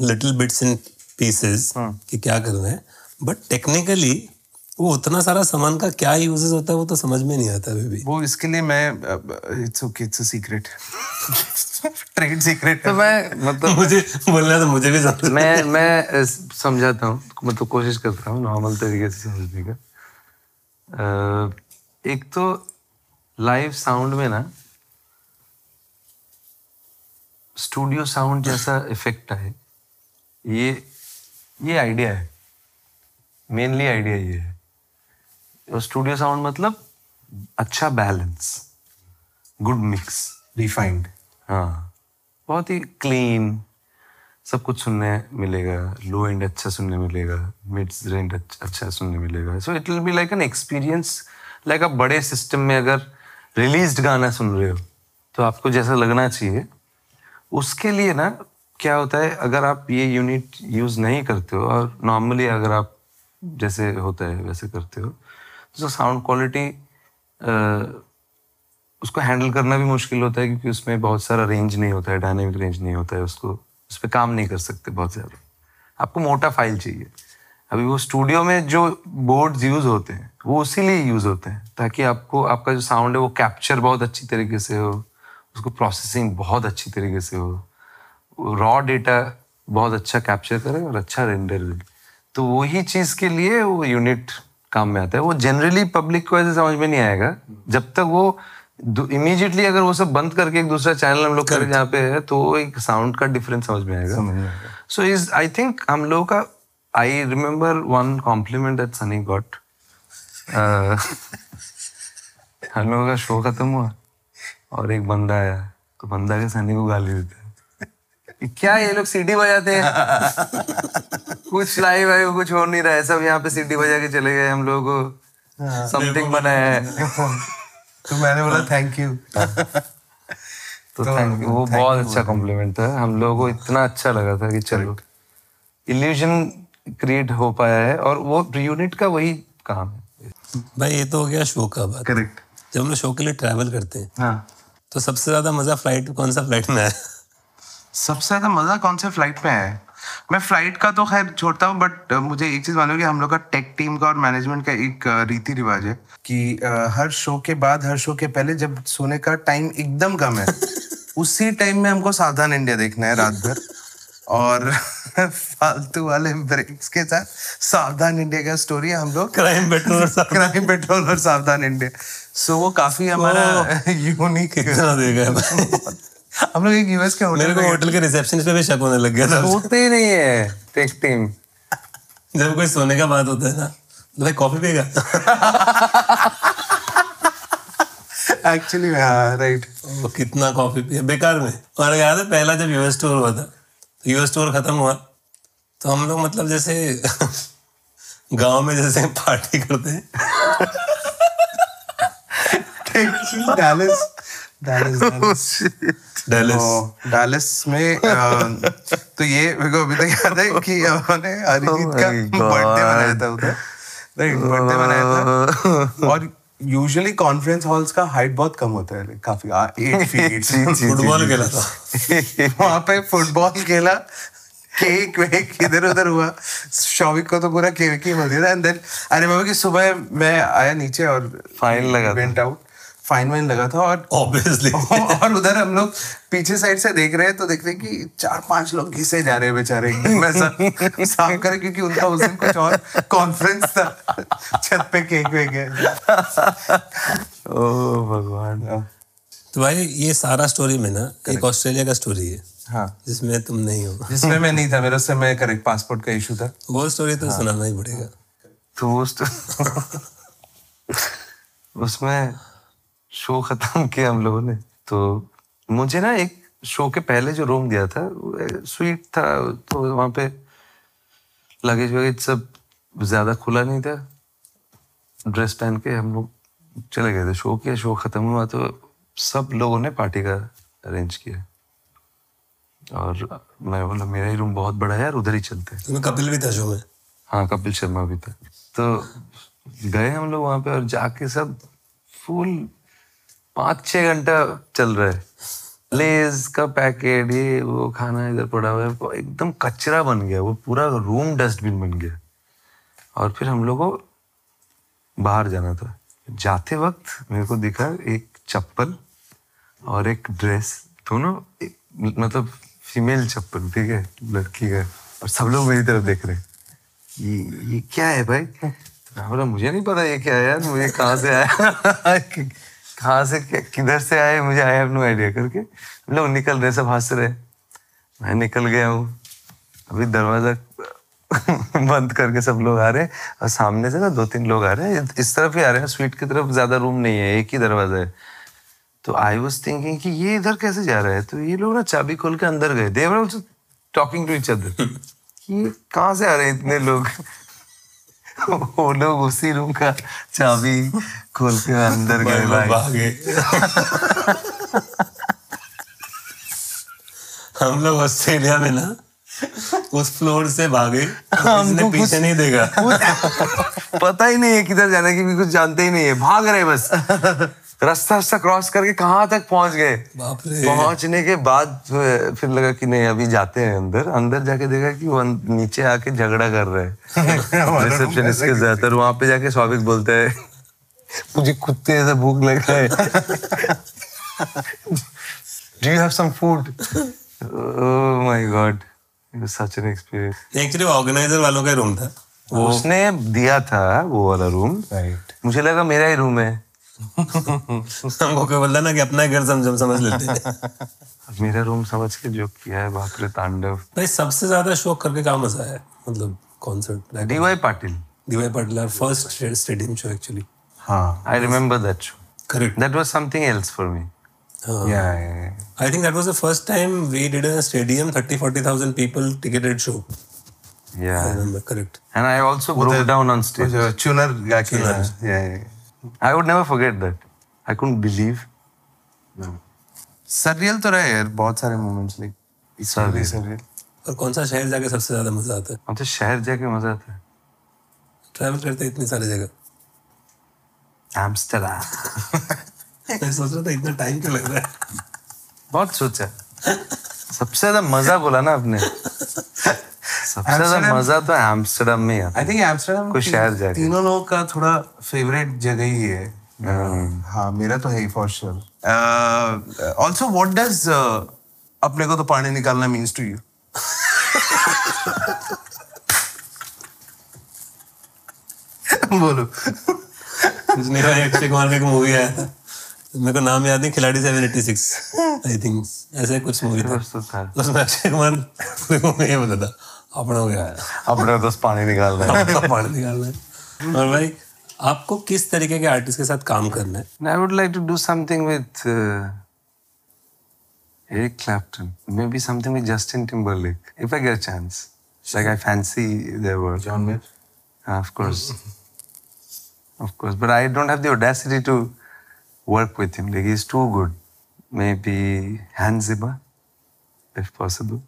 little bits in pieces कि क्या करना है बट टेक्निकली वो उतना सारा सामान का क्या यूजेस होता है वो तो समझ में नहीं आता अभी भी। वो इसके लिए मैं it's okay it's a secret trade secret तो मैं मतलब मुझे बोलना तो मुझे भी समझ मैं मैं समझाता हूँ मतलब कोशिश करता हूँ नॉर्मल तरीके से समझने का। एक तो लाइव साउंड में ना स्टूडियो साउंड जैसा इफ़ेक्ट है ये ये आइडिया है। मेनली आइडिया ये है। और स्टूडियो साउंड मतलब अच्छा बैलेंस गुड मिक्स रिफाइंड हाँ बहुत ही क्लीन सब कुछ सुनने मिलेगा लो एंड अच्छा सुनने मिलेगा मिड रेंज अच्छा सुनने मिलेगा। So it will be like an experience like आप बड़े सिस्टम में अगर रिलीज़ गाना सुन रहे हो तो आपको जैसा लगना चाहिए उसके लिए ना क्या होता है अगर आप ये यूनिट यूज़ नहीं करते हो और नॉर्मली अगर आप जैसे होता है वैसे करते हो तो साउंड क्वालिटी उसको हैंडल करना भी मुश्किल होता है क्योंकि उसमें बहुत सारा रेंज नहीं होता है डायनेमिक रेंज नहीं होता है, उसको उस पर काम नहीं कर सकते बहुत ज़्यादा। आपको मोटा फ़ाइल चाहिए। अभी वो स्टूडियो में जो बोर्ड्स यूज़ होते हैं, वो उसी लिए यूज़ होते हैं ताकि आपको, आपका जो साउंड है वो कैप्चर बहुत अच्छी तरीके से हो, उसको प्रोसेसिंग बहुत अच्छी तरीके से हो रॉ डेटा बहुत अच्छा कैप्चर करे और अच्छा रेंडर दे। तो वही चीज़ के लिए वो यूनिट काम में आता है। वो जनरली पब्लिक को ऐसे समझ में नहीं आएगा। जब तक वो इमीडिएटली अगर वो सब बंद करके एक दूसरा चैनल हम लोग करें जहाँ पे है तो एक साउंड का डिफरेंस समझ में आएगा। सो इज़ आई थिंक हम लोगों का I remember one compliment that Sunny got हम लोगों का शो खत्म हुआ और एक बंदा आया। तो बंदा के सनी को गाली देता क्या ये लोग सीडी बजाते हैं? कुछ लाइव है कुछ हो नहीं रहा है। सब यहाँ पे सीडी बजा के चले गए हम लोग को। समथिंग बनाया है। तो मैंने बोला थैंक यू तो थैंक यू वो बहुत अच्छा कॉम्प्लीमेंट था। हम लोगों को इतना अच्छा लगा था कि चलो। इल्यूजन क्रिएट हो पाया है और वो यूनिट का वही काम है। भाई ये तो हो गया शो का बात। करेक्ट जब हम लोग शो के लिए ट्रैवल करते हैं हाँ। तो सबसे ज़्यादा मज़ा फ़्लाइट कौन सा फ़्लाइट में है सबसे ज़्यादा मज़ा कौन से फ़्लाइट में है? मैं फ़्लाइट का तो खैर छोड़ता हूँ बट मुझे एक चीज़ मालूम कि हम लोग का टेक टीम का और मैनेजमेंट का एक रीति रिवाज है कि हर शो के बाद हर शो के पहले जब सोने का टाइम एकदम कम है उसी टाइम में हमको सावधान इंडिया देखना है रात भर। और फालतू वाले ब्रेक्स के साथ सावधान इंडिया का स्टोरी है हम लोग। क्राइम पेट्रोल सब क्राइम पेट्रोल और सावधान इंडिया सो वो काफ़ी हमारा यूनिक देगा है हम लोग एक यूएस के होटल मेरे को होटल के रिसेप्शन पे भी शक होने लग गया था। होते ही नहीं है टेक टीम जब कोई सोने का बात होता है ना तो भाई कॉफ़ी पिएगा? एक्चुअली हाँ राइट वो कितना कॉफ़ी पिया। बेकार में। और याद है पहला जब यूएस टूर हुआ था तो यूएस टूर खत्म हुआ तो हम लोग मतलब जैसे गाँव में जैसे पार्टी करते हैं। डैलस डैलस डेलिस डैलस में तो ये मेरे को अभी तक याद है कि उन्होंने अरिजीत का Oh. बर्थडे मनाया था उधर। राइट बर्थडे मनाया था। और यूजुअली कॉन्फ्रेंस हॉल्स का हाइट बहुत कम होता है काफ़ी एट फीट फुटबॉल खेला था। वहाँ पे फुटबॉल खेला। केक वेक इधर उधर हुआ। शौविक को तो पूरा केक ही मिल गया एंड देन अरे बाबा कि सुबह मैं आया नीचे और Fine लगा। वेंट आउट फाइन वाइन लगा था और ऑब्वियसली और उधर हम लोग पीछे साइड से देख रहे हैं तो देख रहे हैं कि चार पाँच लोग घिसे जा रहे हैं बेचारे। साफ़ करे क्योंकि उनका उस दिन कुछ और कॉन्फ्रेंस था। छत पे केक वेक है ओ भगवान। तो भाई ये सारा स्टोरी में ना एक ऑस्ट्रेलिया का स्टोरी है हाँ। जिसमें तुम नहीं हो। जिसमें मैं नहीं था मेरे उससे मैं करेक्ट पासपोर्ट का इशू था। वो स्टोरी तो सुनाना ही पड़ेगा। तो उस उसमें शो खत्म किया हम लोगों ने। तो मुझे ना एक शो के पहले जो रूम दिया था स्वीट था तो वहाँ पे लगेज वगेज सब ज़्यादा खुला नहीं था। ड्रेस पहन के हम लोग चले गए थे। शो किया शो खत्म हुआ तो सब लोगों ने पार्टी का अरेंज किया। और मैं बोला मेरा ही रूम बहुत बड़ा है यार उधर ही चलते हैं। कपिल भी था शो में? हाँ कपिल शर्मा भी था। तो गए हम लोग वहाँ पे और जाके सब फुल पाँच छः घंटा चल रहा है। लेज का पैकेट ये वो खाना इधर पड़ा हुआ है एकदम कचरा बन गया वो पूरा रूम डस्टबिन बन गया। और फिर हम लोग को बाहर जाना था। जाते वक्त मेरे को दिखा एक चप्पल और एक ड्रेस दोनों मतलब फीमेल चप्पल ठीक है लड़की का और सब लोग मेरी तरफ़ देख रहे हैं। ये ये क्या है भाई? तो बोला मुझे नहीं पता ये क्या है यार मुझे कहाँ से आया? कहाँ से किधर से आए मुझे आई हैव नो आइडिया करके लोग निकल रहे सब हंस रहे मैं निकल गया हूँ। अभी दरवाज़ा बंद करके सब लोग आ रहे हैं और सामने से ना दो तीन लोग आ रहे हैं। इस तरफ़ ही आ रहे हैं स्वीट की तरफ़ ज़्यादा रूम नहीं है एक ही दरवाज़ा है। तो आई वॉज़ थिंकिंग कि ये इधर कैसे जा रहा है? तो ये लोग ना चाबी खोल के अंदर गए। They were also talking to each other कि कहाँ से आ रहे हैं इतने लोग? वो लोग उसी रूम का चाबी खोल के अंदर गए भागे। हम लोग ऑस्ट्रेलिया में ना उस फ्लोर से भागे हमने पीछे नहीं देखा। पता ही नहीं है किधर जाने की भी कुछ जानते ही नहीं है। भाग रहे बस। रास्ता रास्ता क्रॉस करके कहाँ तक पहुँच गए? पहुँचने के बाद फिर लगा कि नहीं अभी जाते हैं अंदर। अंदर जाके देखा कि वो नीचे आके झगड़ा कर रहे हैं। रिसेप्शनिस्ट के और वहाँ पे जाके स्वाभाविक बोलता है मुझे कुत्ते ऐसा भूख लग रहा है। Do you have some food my god such an experience actually organiser वालों का रूम था। उसने दिया था वो वाला रूम राइट मुझे लगा मेरा ही रूम है। हमको क्या बोलता ना कि अपना घर समझ समझ लेते हैं मेरा रूम समझ के जो किया है बाप रे तांडव भाई सबसे ज़्यादा शौक करके क्या मज़ा है मतलब concert DY Patil DY Patil our first stadium show actually हाँ I remember that show correct that was something else for me Yeah, yeah, yeah. I think that was the first time we did a stadium, 30, 40,000 people ticketed show. I Yeah. remember, correct. And I also broke down on वो stage. गा के yeah, yeah. I would never forget that. I couldn't believe. Surreal तो रहे यार बहुत सारे moments like Surreal. surreal. और कौन सा शहर जाके सबसे ज़्यादा मज़ा आता है तो शहर जाके मज़ा आता है ट्रैवल करते इतनी सारी जगह एम्स्टरडैम मैं सोच रहा था इतना टाइम क्यों लग रहा है बहुत सोचा सबसे ज़्यादा मज़ा बोला ना आपने सबसे ज़्यादा मज़ा तो एम्स्टरडम में ही think Amsterdam कोई शहर जाके। तीनों लोगों का थोड़ा फेवरेट जगह ही है। हाँ। मेरा तो है ही फॉर श्योर ऑल्सो डज अपने को तो पानी निकालना मीन्स टू यू बोलो। कुछ नहीं अक्षय कुमार का एक मूवी आया था। मेरे को नाम याद नहीं Khiladi seven eighty six I think ऐसे कुछ मूवी था। तो था। उसमें अक्षय कुमार ये था। अपना हो गया। अपने तो पानी निकाल रहे हैं। तो पानी निकाल रहे हैं। और भाई आपको किस तरीके के आर्टिस्ट के साथ काम करना है? I would like to do something with Eric Clapton may be something with Justin Timberlake if I get a chance like I fancy their work John Mayer of course of course but I don't have the audacity to work with him like he is too good may be hands if possible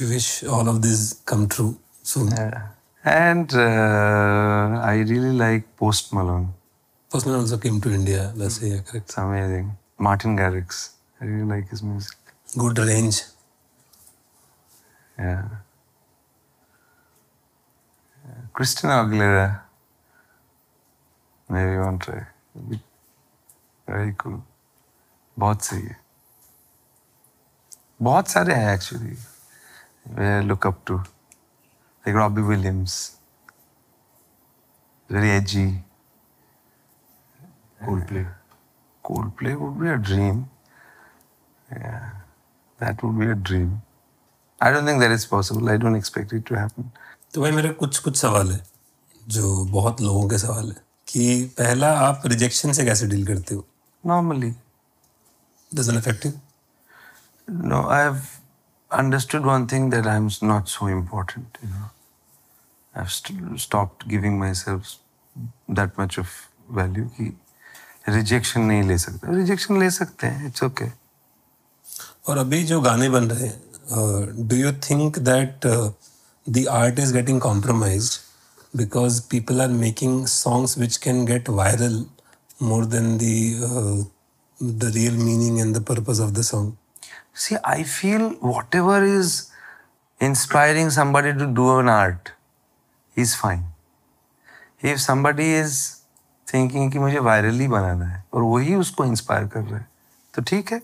We wish all of this come true soon. Yeah. And uh, I really like Post Malone. Postman also came to India. वैसे ही है correct. It's amazing. Martin Garrix. I really like his music. Good range. Yeah. yeah. Christina Aguilera. Maybe one try. It'd be Very cool. बहुत सही है बहुत सारे हैं actually they look up to like Robbie Williams very edgy Coldplay. Coldplay would be a dream. Yeah, that would be a dream. I don't think that is possible. I don't expect it to happen. तो भाई मेरे कुछ कुछ सवाल है जो बहुत लोगों के सवाल है कि पहला आप रिजेक्शन से कैसे डील करते हो Normally, doesn't affect you no, I've understood one thing that I'm not so important. You know, I've st- stopped giving myself that much of value. कि rejection नहीं ले सकते. Rejection ले सकते हैं. It's okay. और अभी जो गाने बन रहे हैं do you think that the art is getting compromised because people are making songs which can get viral more than the real meaning and the purpose of the song See, I feel whatever is inspiring somebody to do an art is fine. If somebody is thinking कि मुझे virally बनाना है और वही उसको inspire कर रहा है तो ठीक है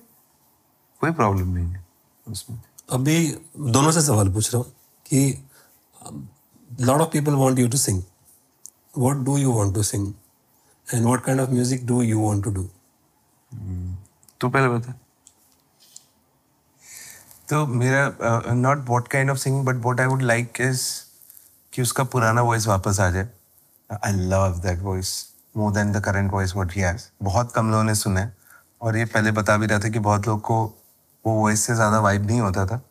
कोई प्रॉब्लम नहीं है उसमें। अभी दोनों से सवाल पूछ रहा हूँ कि lot of people want you to sing what do you want to sing and what kind of music do you want to do तू पहले बता। तो मेरा not what kind of singing but what I would like is कि उसका पुराना voice वापस आ जाए। I love that voice more than the current voice what he has बहुत कम लोगों ने सुना है। और ये पहले बता भी रहा था कि बहुत लोग को वो वॉइस से ज़्यादा वाइब नहीं होता था।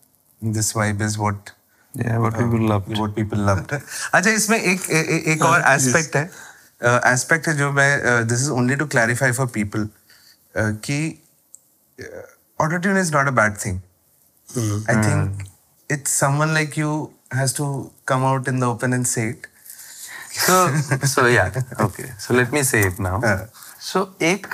This vibe is what Yeah, what people love. what people loved. अच्छा इसमें एक एक और एस्पेक्ट है। एस्पेक्ट है जो मैं this is only to clarify for people कि auto tune is not a bad thing I think it's someone like you has to come out in the open and say it So, so yeah, okay. So let me say it now. हाँ. So एक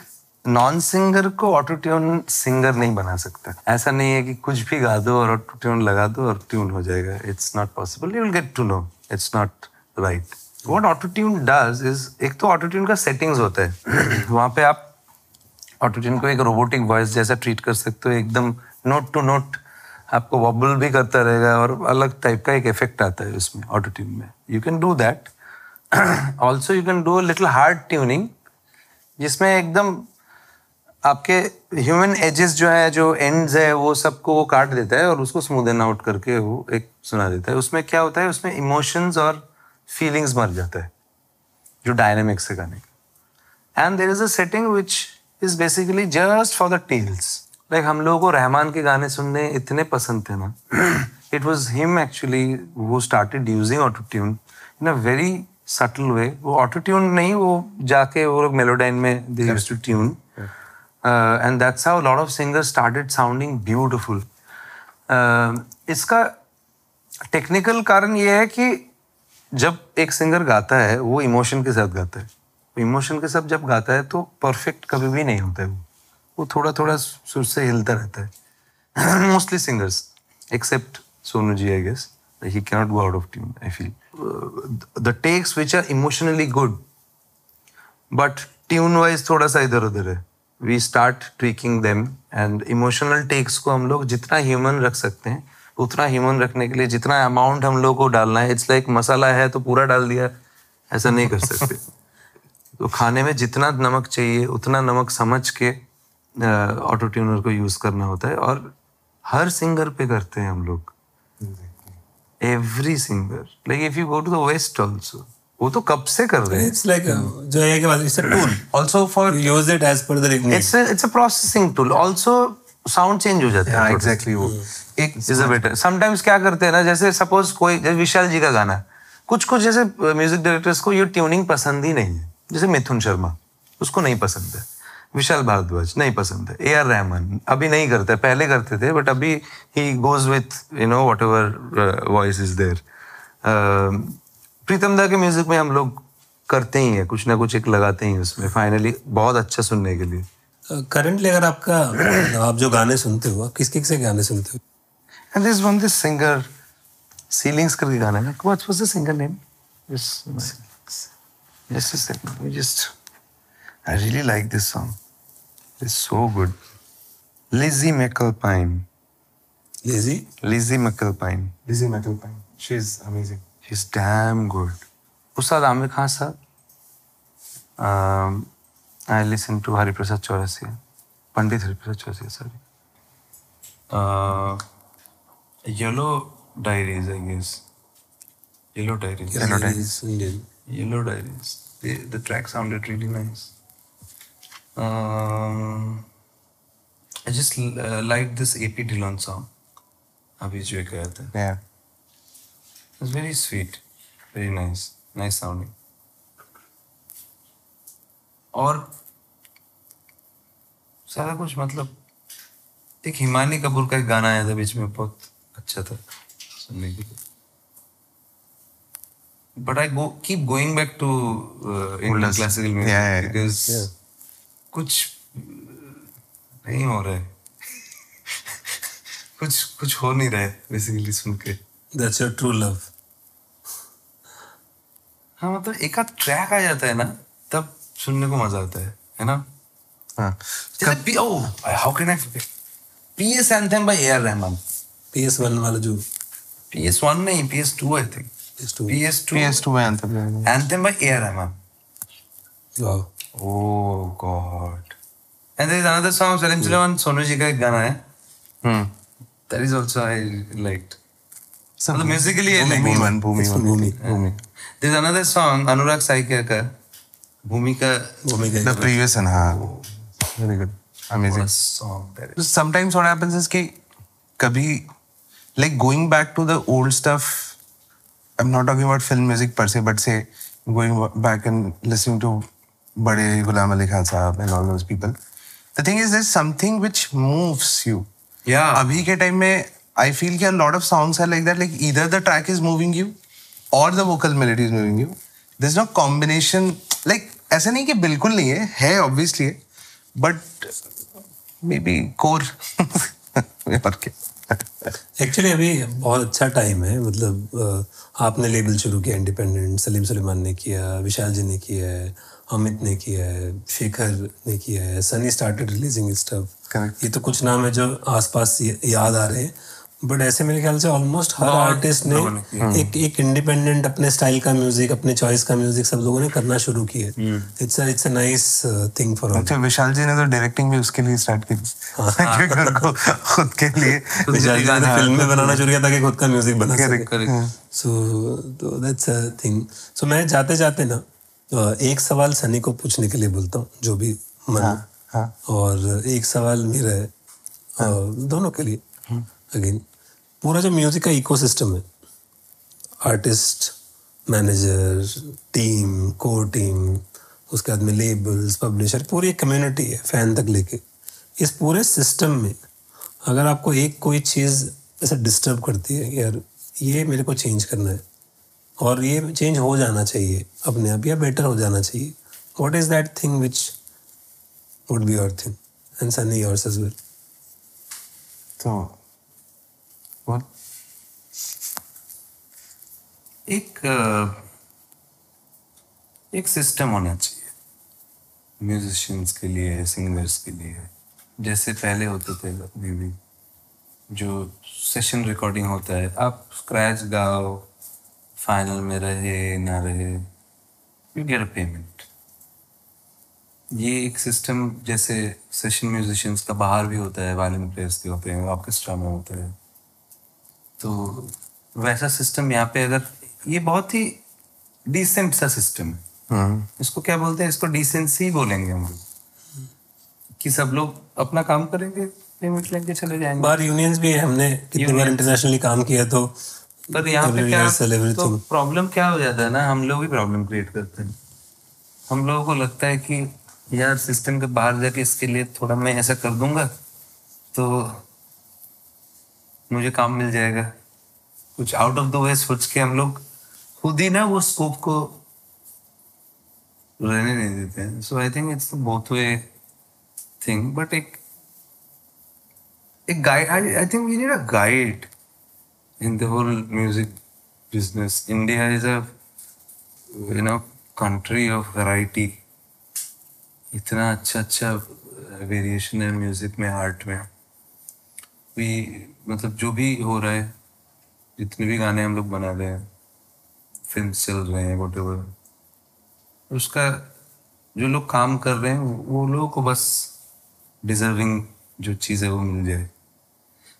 non singer को auto tune singer नहीं बना सकता। ऐसा नहीं है कि कुछ भी गा दो और ऑटो ट्यून लगा दो और ट्यून हो जाएगा। It's not possible you will get to know it's not right what auto tune does is एक तो ऑटो ट्यून का सेटिंग्स होता है। वहाँ पे आप ऑटो ट्यून को एक रोबोटिक वॉइस जैसा ट्रीट कर सकते हो। एकदम नोट टू नोट आपको वॉबल भी करता रहेगा और अलग टाइप का एक इफ़ेक्ट आता है उसमें ऑटो ट्यून में you can do that also you can do little hard tuning जिसमें एकदम आपके ह्यूमन एजेस जो है, जो एंड्स है, वो सबको वो काट देता है और उसको स्मूदन आउट करके वो एक सुना देता है। उसमें क्या होता है? उसमें इमोशंस और फीलिंग्स मर जाता है, जो डायनेमिक्स से गाने का and there is a setting which is basically just for the tails like हम लोगों को रहमान के गाने सुनने इतने पसंद थे ना इट वॉज़ हिम एक्चुअली वो started using auto tune in a very subtle way वो ऑटो ट्यून नहीं वो जाके वो लोग मेलोडाइन में they use to tune and that's how lot of singer started sounding beautiful इसका टेक्निकल कारण ये है कि जब एक सिंगर गाता है वो इमोशन के साथ गाता है। इमोशन के साथ जब गाता है तो परफेक्ट कभी भी नहीं होता है वो। वो थोड़ा थोड़ा सुर से हिलता रहता है। Mostly singers except Sonu ji I guess he cannot go out of tune I feel the takes which are emotionally good but tune wise थोड़ा सा इधर उधर है। We start tweaking them and emotional takes को हम लोग जितना human रख सकते हैं उतना ह्यूमन रखने के लिए जितना अमाउंट हम लोग को डालना है इट्स लाइक like मसाला है तो पूरा डाल दिया ऐसा नहीं कर सकते। तो खाने में जितना नमक चाहिए उतना नमक समझ के ऑटो ट्यूनर को यूज़ करना होता है और हर सिंगर पे करते हैं हम लोग। Every singer like if you go to the west also वो तो कब से कर रहे हैं? इट्स लाइक जो है के it's a tool Also for use it as पर the it's it's a processing tool also sound change हो जाता है exactly वो. एक इज़ अ बेटर समटाइम्स क्या करते हैं ना जैसे सपोज़ कोई जैसे विशाल जी का गाना। कुछ कुछ जैसे म्यूज़िक डायरेक्टर्स को ये ट्यूनिंग पसंद ही नहीं है। जैसे मिथुन शर्मा उसको नहीं पसंद है। विशाल भारद्वाज नहीं पसंद है। ए आर रहमान अभी नहीं करते पहले करते थे बट अभी ही goes with you know whatever voice is there Pritam da के म्यूज़िक में हम लोग करते ही हैं कुछ ना कुछ एक लगाते ही उसमें। फाइनली बहुत अच्छा सुनने के लिए। करंटली अगर आपका आप जो गाने सुनते हो किस किस से गाने सुनते हो? And there's one this singer, Ceilings करके गाना है ना. What was the singer name? Just, just a I really like this song. It's so good. Lizzie McAlpine. Lizzie Lizzie McAlpine. Lizzie McAlpine. She's amazing. She's damn good. Ustad Amir Khan sir. Um, I listen to Hariprasad Chaurasia. Pandit Hariprasad Chaurasia, sorry. Uh, Yellow Diaries, I guess. Yellow Diaries. Yellow Diaries, Indian. Yellow Diaries. The, the track sounded really nice. Um, I just uh, liked this AP Dillon song. अभी जो गया था Yeah. It's very sweet, very nice, nice sounding. और सारा कुछ मतलब एक हिमानी कपूर का एक गाना आया था बीच में बहुत अच्छा था सुनने के लिए but I go keep going back to Indian Older- classical Yeah, music yeah, yeah. कुछ नहीं हो रहा है कुछ कुछ हो नहीं रहा है बेसिकली सुन के That's your true love. हाँ मतलब एक आध ट्रैक आ जाता है ना तब सुनने को मज़ा आता है है ना हाँ. How can I PS anthem by AR Rahman PS1 वाला जो PS1 नहीं PS2 I think PS2. PS2 PS2 में anthem है. Anthem by AR Rahman Wow. Oh God. And there is another song, Salim Sulaiman, Sonu ji एक गाना है. Hmm. That is also I liked. सब मतलब musically I like. Bhumi Bhumi It's from Bhumi. Bhumi. There is another song, Anurag Saikya का भूमि का भूमिका The previous one, हाँ. Very good. Amazing. what a song that is. sometimes what happens is कि कभी like going back to the old stuff I'm not talking about film music per se but say going back and listening to बड़े Ghulam Ali Khan Sahab and all those people the thing is this something which moves you या अभी के time में I feel कि a lot of songs are like that like either the track is moving you और the vocal melody is moving you this is not combination like ऐसा नहीं कि बिल्कुल नहीं है है obviously but may be core और क्या? एक्चुअली अभी बहुत अच्छा टाइम है। मतलब आपने लेबल शुरू किया इंडिपेंडेंट सलीम सलीमान ने किया विशाल जी ने किया है अमित ने किया है शेखर ने किया है सनी स्टार्टेड रिलीजिंग स्टफ़ ये तो कुछ नाम है जो आसपास याद आ रहे हैं। बट ऐसे मेरे ख्याल से ऑलमोस्ट हर आर्टिस्ट ने ने किया। एक एक इंडिपेंडेंट अपने स्टाइल का म्यूज़िक अपने चॉइस का म्यूज़िक सब लोगों ने करना शुरू किया। It's it's a nice thing for अच्छा विशाल जी ने तो डायरेक्टिंग भी उसके लिए स्टार्ट की। क्योंकि उनको खुद के लिए। विशाल जी ने फ़िल्म में बनाना शुरू किया ताकि खुद का म्यूज़िक बना सके. सो तो दैट्स अ थिंग सो मैं जाते जाते ना एक सवाल सनी को पूछने के लिए बोलता हूँ जो भी मन हाँ और एक सवाल मेरा है अ, दोनों के लिए अगेन पूरा जो म्यूज़िक का इकोसिस्टम है। Artist manager team core team उसके बाद में लेबल्स पब्लिशर पूरी एक कम्युनिटी है फ़ैन तक लेके। इस पूरे सिस्टम में अगर आपको एक कोई चीज़ ऐसा डिस्टर्ब करती है, यार, ये मेरे को चेंज करना है, और ये चेंज हो जाना चाहिए अपने आप, या बेटर हो जाना चाहिए what is that thing which would be your thing and Sunny yours as well तो बोल एक एक सिस्टम होना चाहिए। म्यूजिशियंस के लिए सिंगर्स के लिए। जैसे पहले होते थे अपने भी। जो सेशन रिकॉर्डिंग होता है, आप स्क्रैच गाओ फाइनल में रहे, ना रहे यू गेट अ पेमेंट ये एक सिस्टम, जैसे सेशन म्यूजिशियंस का बाहर भी होता है वायलिन प्लेयर्स के होते हैं ऑर्केस्ट्रा में होता है। तो वैसा सिस्टम यहाँ पे अगर ये बहुत ही डिसेंट सा सिस्टम है। हम्म इसको क्या बोलते हैं? इसको डिसेंसी ही बोलेंगे हम। कि सब लोग अपना काम करेंगे पेमेंट लेके चले जाएँगे। बाहर यूनियंस भी है हमने कितनी बार इंटरनेशनली काम किया तो पर यहाँ पे क्या तो प्रॉब्लम क्या हो जाता है ना हम लोग ही प्रॉब्लम क्रिएट करते हैं। हम लोगों को लगता है कि यार सिस्टम के बाहर जाके इसके लिए थोड़ा मैं ऐसा कर दूँगा तो मुझे काम मिल जाएगा कुछ आउट ऑफ़ द वे सोच के हम लोग खुद ही ना वो स्कोप को रहने नहीं देते हैं so I think it's both way thing but एक guide I think we need a guide in the whole music business. India is a, you know, country of variety. इतना अच्छा अच्छा वेरिएशन है म्यूज़िक में आर्ट में भी मतलब जो भी हो रहा है जितने भी गाने हम लोग बना रहे हैं फ़िल्म चल रहे हैं वट उसका जो लोग काम कर रहे हैं वो लोगों को बस डिजर्विंग जो चीज़ है वो मिल जाए।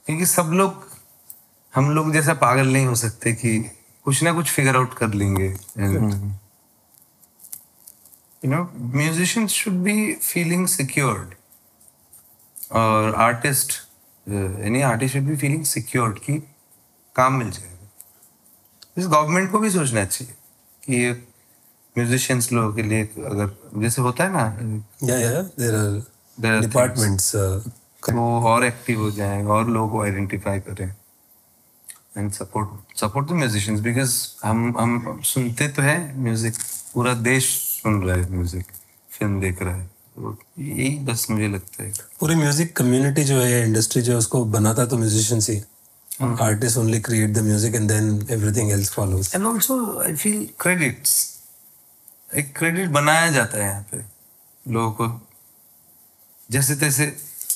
क्योंकि सब लोग हम लोग जैसा पागल नहीं हो सकते कि कुछ ना कुछ फिगर आउट कर लेंगे you know musicians should be feeling secured और artist any artist should be feeling secured कि काम मिल जाएगा। इस गवर्नमेंट को भी सोचना चाहिए कि ये म्यूजिशियंस लोगों के लिए अगर जैसे होता है ना या या देयर आर डिपार्टमेंट्स वो और एक्टिव हो जाएँ और लोगों को आइडेंटिफाई करें। And support support the musicians because हम हम सुनते तो है म्यूज़िक पूरा देश सुन रहा है म्यूज़िक फ़िल्म देख रहा है। यही बस मुझे लगता है। पूरी म्यूज़िक कम्युनिटी जो है इंडस्ट्री जो है उसको बनाता तो musicians he. Artist only create the music and then everything else follows and also I feel credits एक क्रेडिट बनाया जाता है यहाँ पे लोगों को जैसे तैसे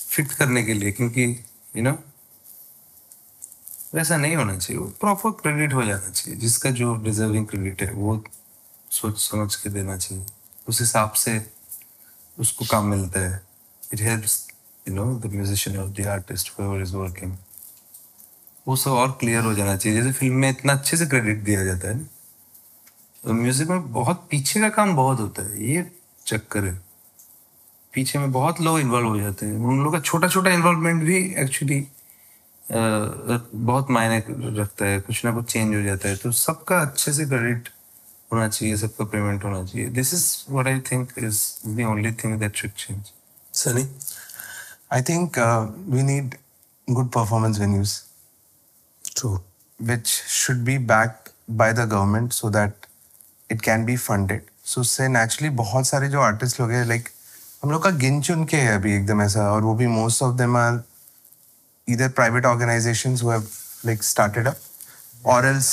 फिट करने के लिए क्योंकि यू नो वैसा नहीं होना चाहिए वो प्रॉपर क्रेडिट हो जाना चाहिए जिसका जो डिजर्विंग क्रेडिट है वो सोच समझ के देना चाहिए उस हिसाब से उसको काम मिलता है। It helps you know the musician और द आर्टिस्ट इज़ वर्किंग वो सब और क्लियर हो जाना चाहिए। जैसे फ़िल्म में इतना अच्छे से क्रेडिट दिया जाता है तो म्यूज़िक में बहुत पीछे का काम बहुत होता है। ये चक्कर है। पीछे में बहुत लोग इन्वॉल्व हो जाते हैं। उन लोगों का छोटा छोटा इन्वॉल्वमेंट भी एक्चुअली बहुत मायने रखता है। कुछ ना कुछ चेंज हो जाता है। तो सबका अच्छे से क्रेडिट होना चाहिए सबको पेमेंट होना चाहिए। This is what I think is the only thing that should change Sunny I think we need good performance venues true which should be back by the government so that it can be funded so say naturally बहुत सारे जो artist लोग हैं like हम लोग का गिन चुन के है अभी एकदम ऐसा और वो भी मोस्ट ऑफ़ देम आर इधर private organization have like started up और else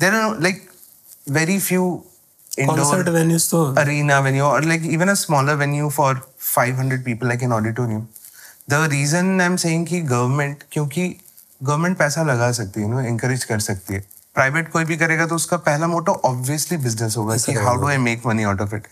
there like very few indoor concert venues तो arena venue or like even a smaller venue for 500 people like an auditorium. The reason i'm saying कि government क्योंकि government पैसा लगा सकती है no encourage कर सकती है। प्राइवेट कोई भी करेगा तो उसका पहला मोटो ऑब्वियसली बिज़नेस होगा कि how do I make money out of it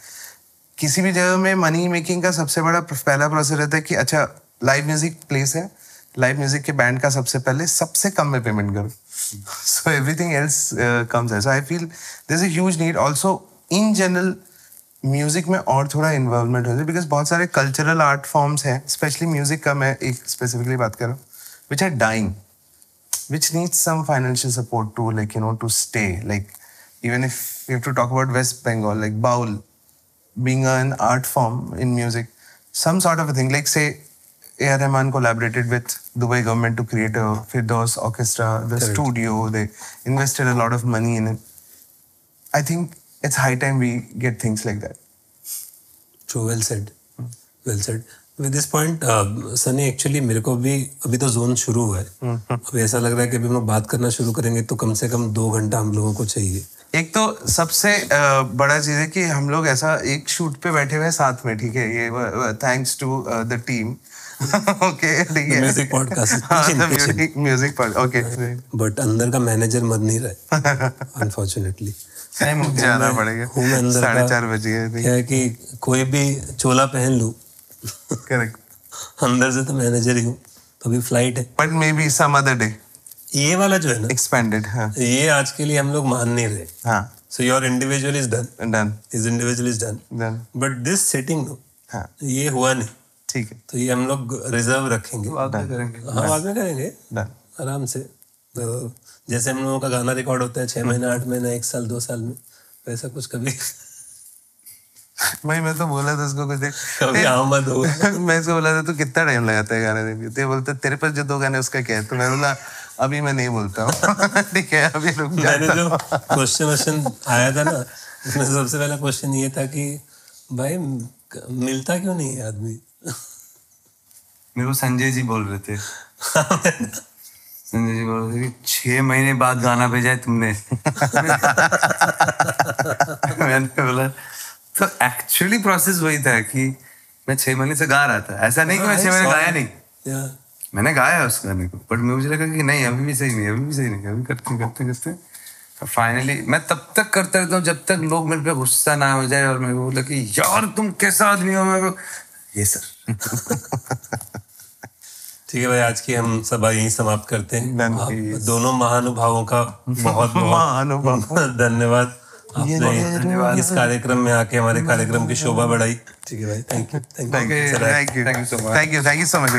किसी भी जगह में मनी मेकिंग का सबसे बड़ा पहला प्रोसेस रहता है कि अच्छा लाइव म्यूज़िक प्लेस है। लाइव म्यूज़िक के बैंड का सबसे पहले सबसे कम में पेमेंट करो। So everything else comes as I feel this huge need also in general music में और थोड़ा इन्वॉल्वमेंट होता है बिकॉज़ बहुत सारे कल्चरल आर्ट फॉर्म्स हैं स्पेशली म्यूज़िक का मैं एक स्पेसिफिकली बात कर रहा हूँ which are dying which needs some financial support to like you know to stay like even if you to talk about west Bengal like Baul being an art form in music some sort of a thing like say A.R. Rahman collaborated with Dubai government to create a Firdaus orchestra, the Correct. studio, they invested a lot of money in it. I think it's high time we get things like that. True well said well said with this point Sunny actually मेरे को भी अभी तो zone शुरू हुआ है अभी ऐसा लग रहा है कि अभी हम लोग बात करना शुरू करेंगे तो कम से कम दो घंटा हम लोगों को चाहिए एक तो सबसे बड़ा चीज़ है कि हम लोग ऐसा एक शूट पे बैठे हुए हैं साथ में ठीक है ये thanks to the team okay ठीक है। Music podcast music okay but अंदर का मैनेजर मर नहीं रहा अनफॉर्चुनेटली जाना पड़ेगा। हूँ मैं अंदर साढ़े चार बज गए क्या है कि कोई भी चोला पहन लूँ? करेक्ट अंदर से तो मैनेजर ही हूँ तो अभी फ़्लाइट है। But maybe some other day ये वाला जो है ना एक्सपेंडेड हाँ। ये आज के लिए हम लोग मान नहीं रहे। हाँ। So your individual is done done is individual is done done but this setting no हाँ। ये हुआ नहीं। ठीक है। तो ये हम लोग रिज़र्व रखेंगे। बाद में करेंगे। हाँ बाद में करेंगे। आराम से। तो जैसे हम लोगों का गाना रिकॉर्ड होता है छह महीने आठ महीने एक साल दो साल में वैसा कुछ कभी? भाई मैं तो बोला था उसको कुछ देख। कभी आमद हो। मैं इसको बोला था तू कितना टाइम लगाता है गाने देने तो बोलता तेरे पास जो दो गाने उसका क्या है? तो मैं बोला अभी मैं नहीं बोलता हूँ। ठीक है अभी रुक मैंने जो क्वेश्चन क्वेश्चन आया था ना उसमें सबसे पहला क्वेश्चन ये था कि भाई मिलता क्यों नहीं है आदमी? मेरे को संजय जी बोल रहे थे। संजय जी बोल रहे थे कि छह महीने बाद गाना भेजा है तुमने। मैंने बोला तो एक्चुअली प्रोसेस वही था कि मैं छह महीने से गा रहा था। ऐसा नहीं कि मैं छह महीने गाया नहीं। मैंने गाया उस गाने को बट मुझे लगा कि नहीं अभी भी सही नहीं अभी भी सही नहीं अभी करते करते करते। फाइनली मैं तब तक करता रहता हूँ जब तक लोग मेरे पे गुस्सा ना हो जाए और मेरे को बोला कि यार तुम कैसा आदमी हो? मेरे को ये सर ठीक है भाई आज की हम सभा यही समाप्त करते हैं। दोनों महानुभावों का बहुत महानुभाव। बहुत धन्यवाद। आपने इस कार्यक्रम में आके हमारे कार्यक्रम की शोभा बढ़ाई। ठीक है भाई thank you thank thank you you thank you so much thank you thank you so much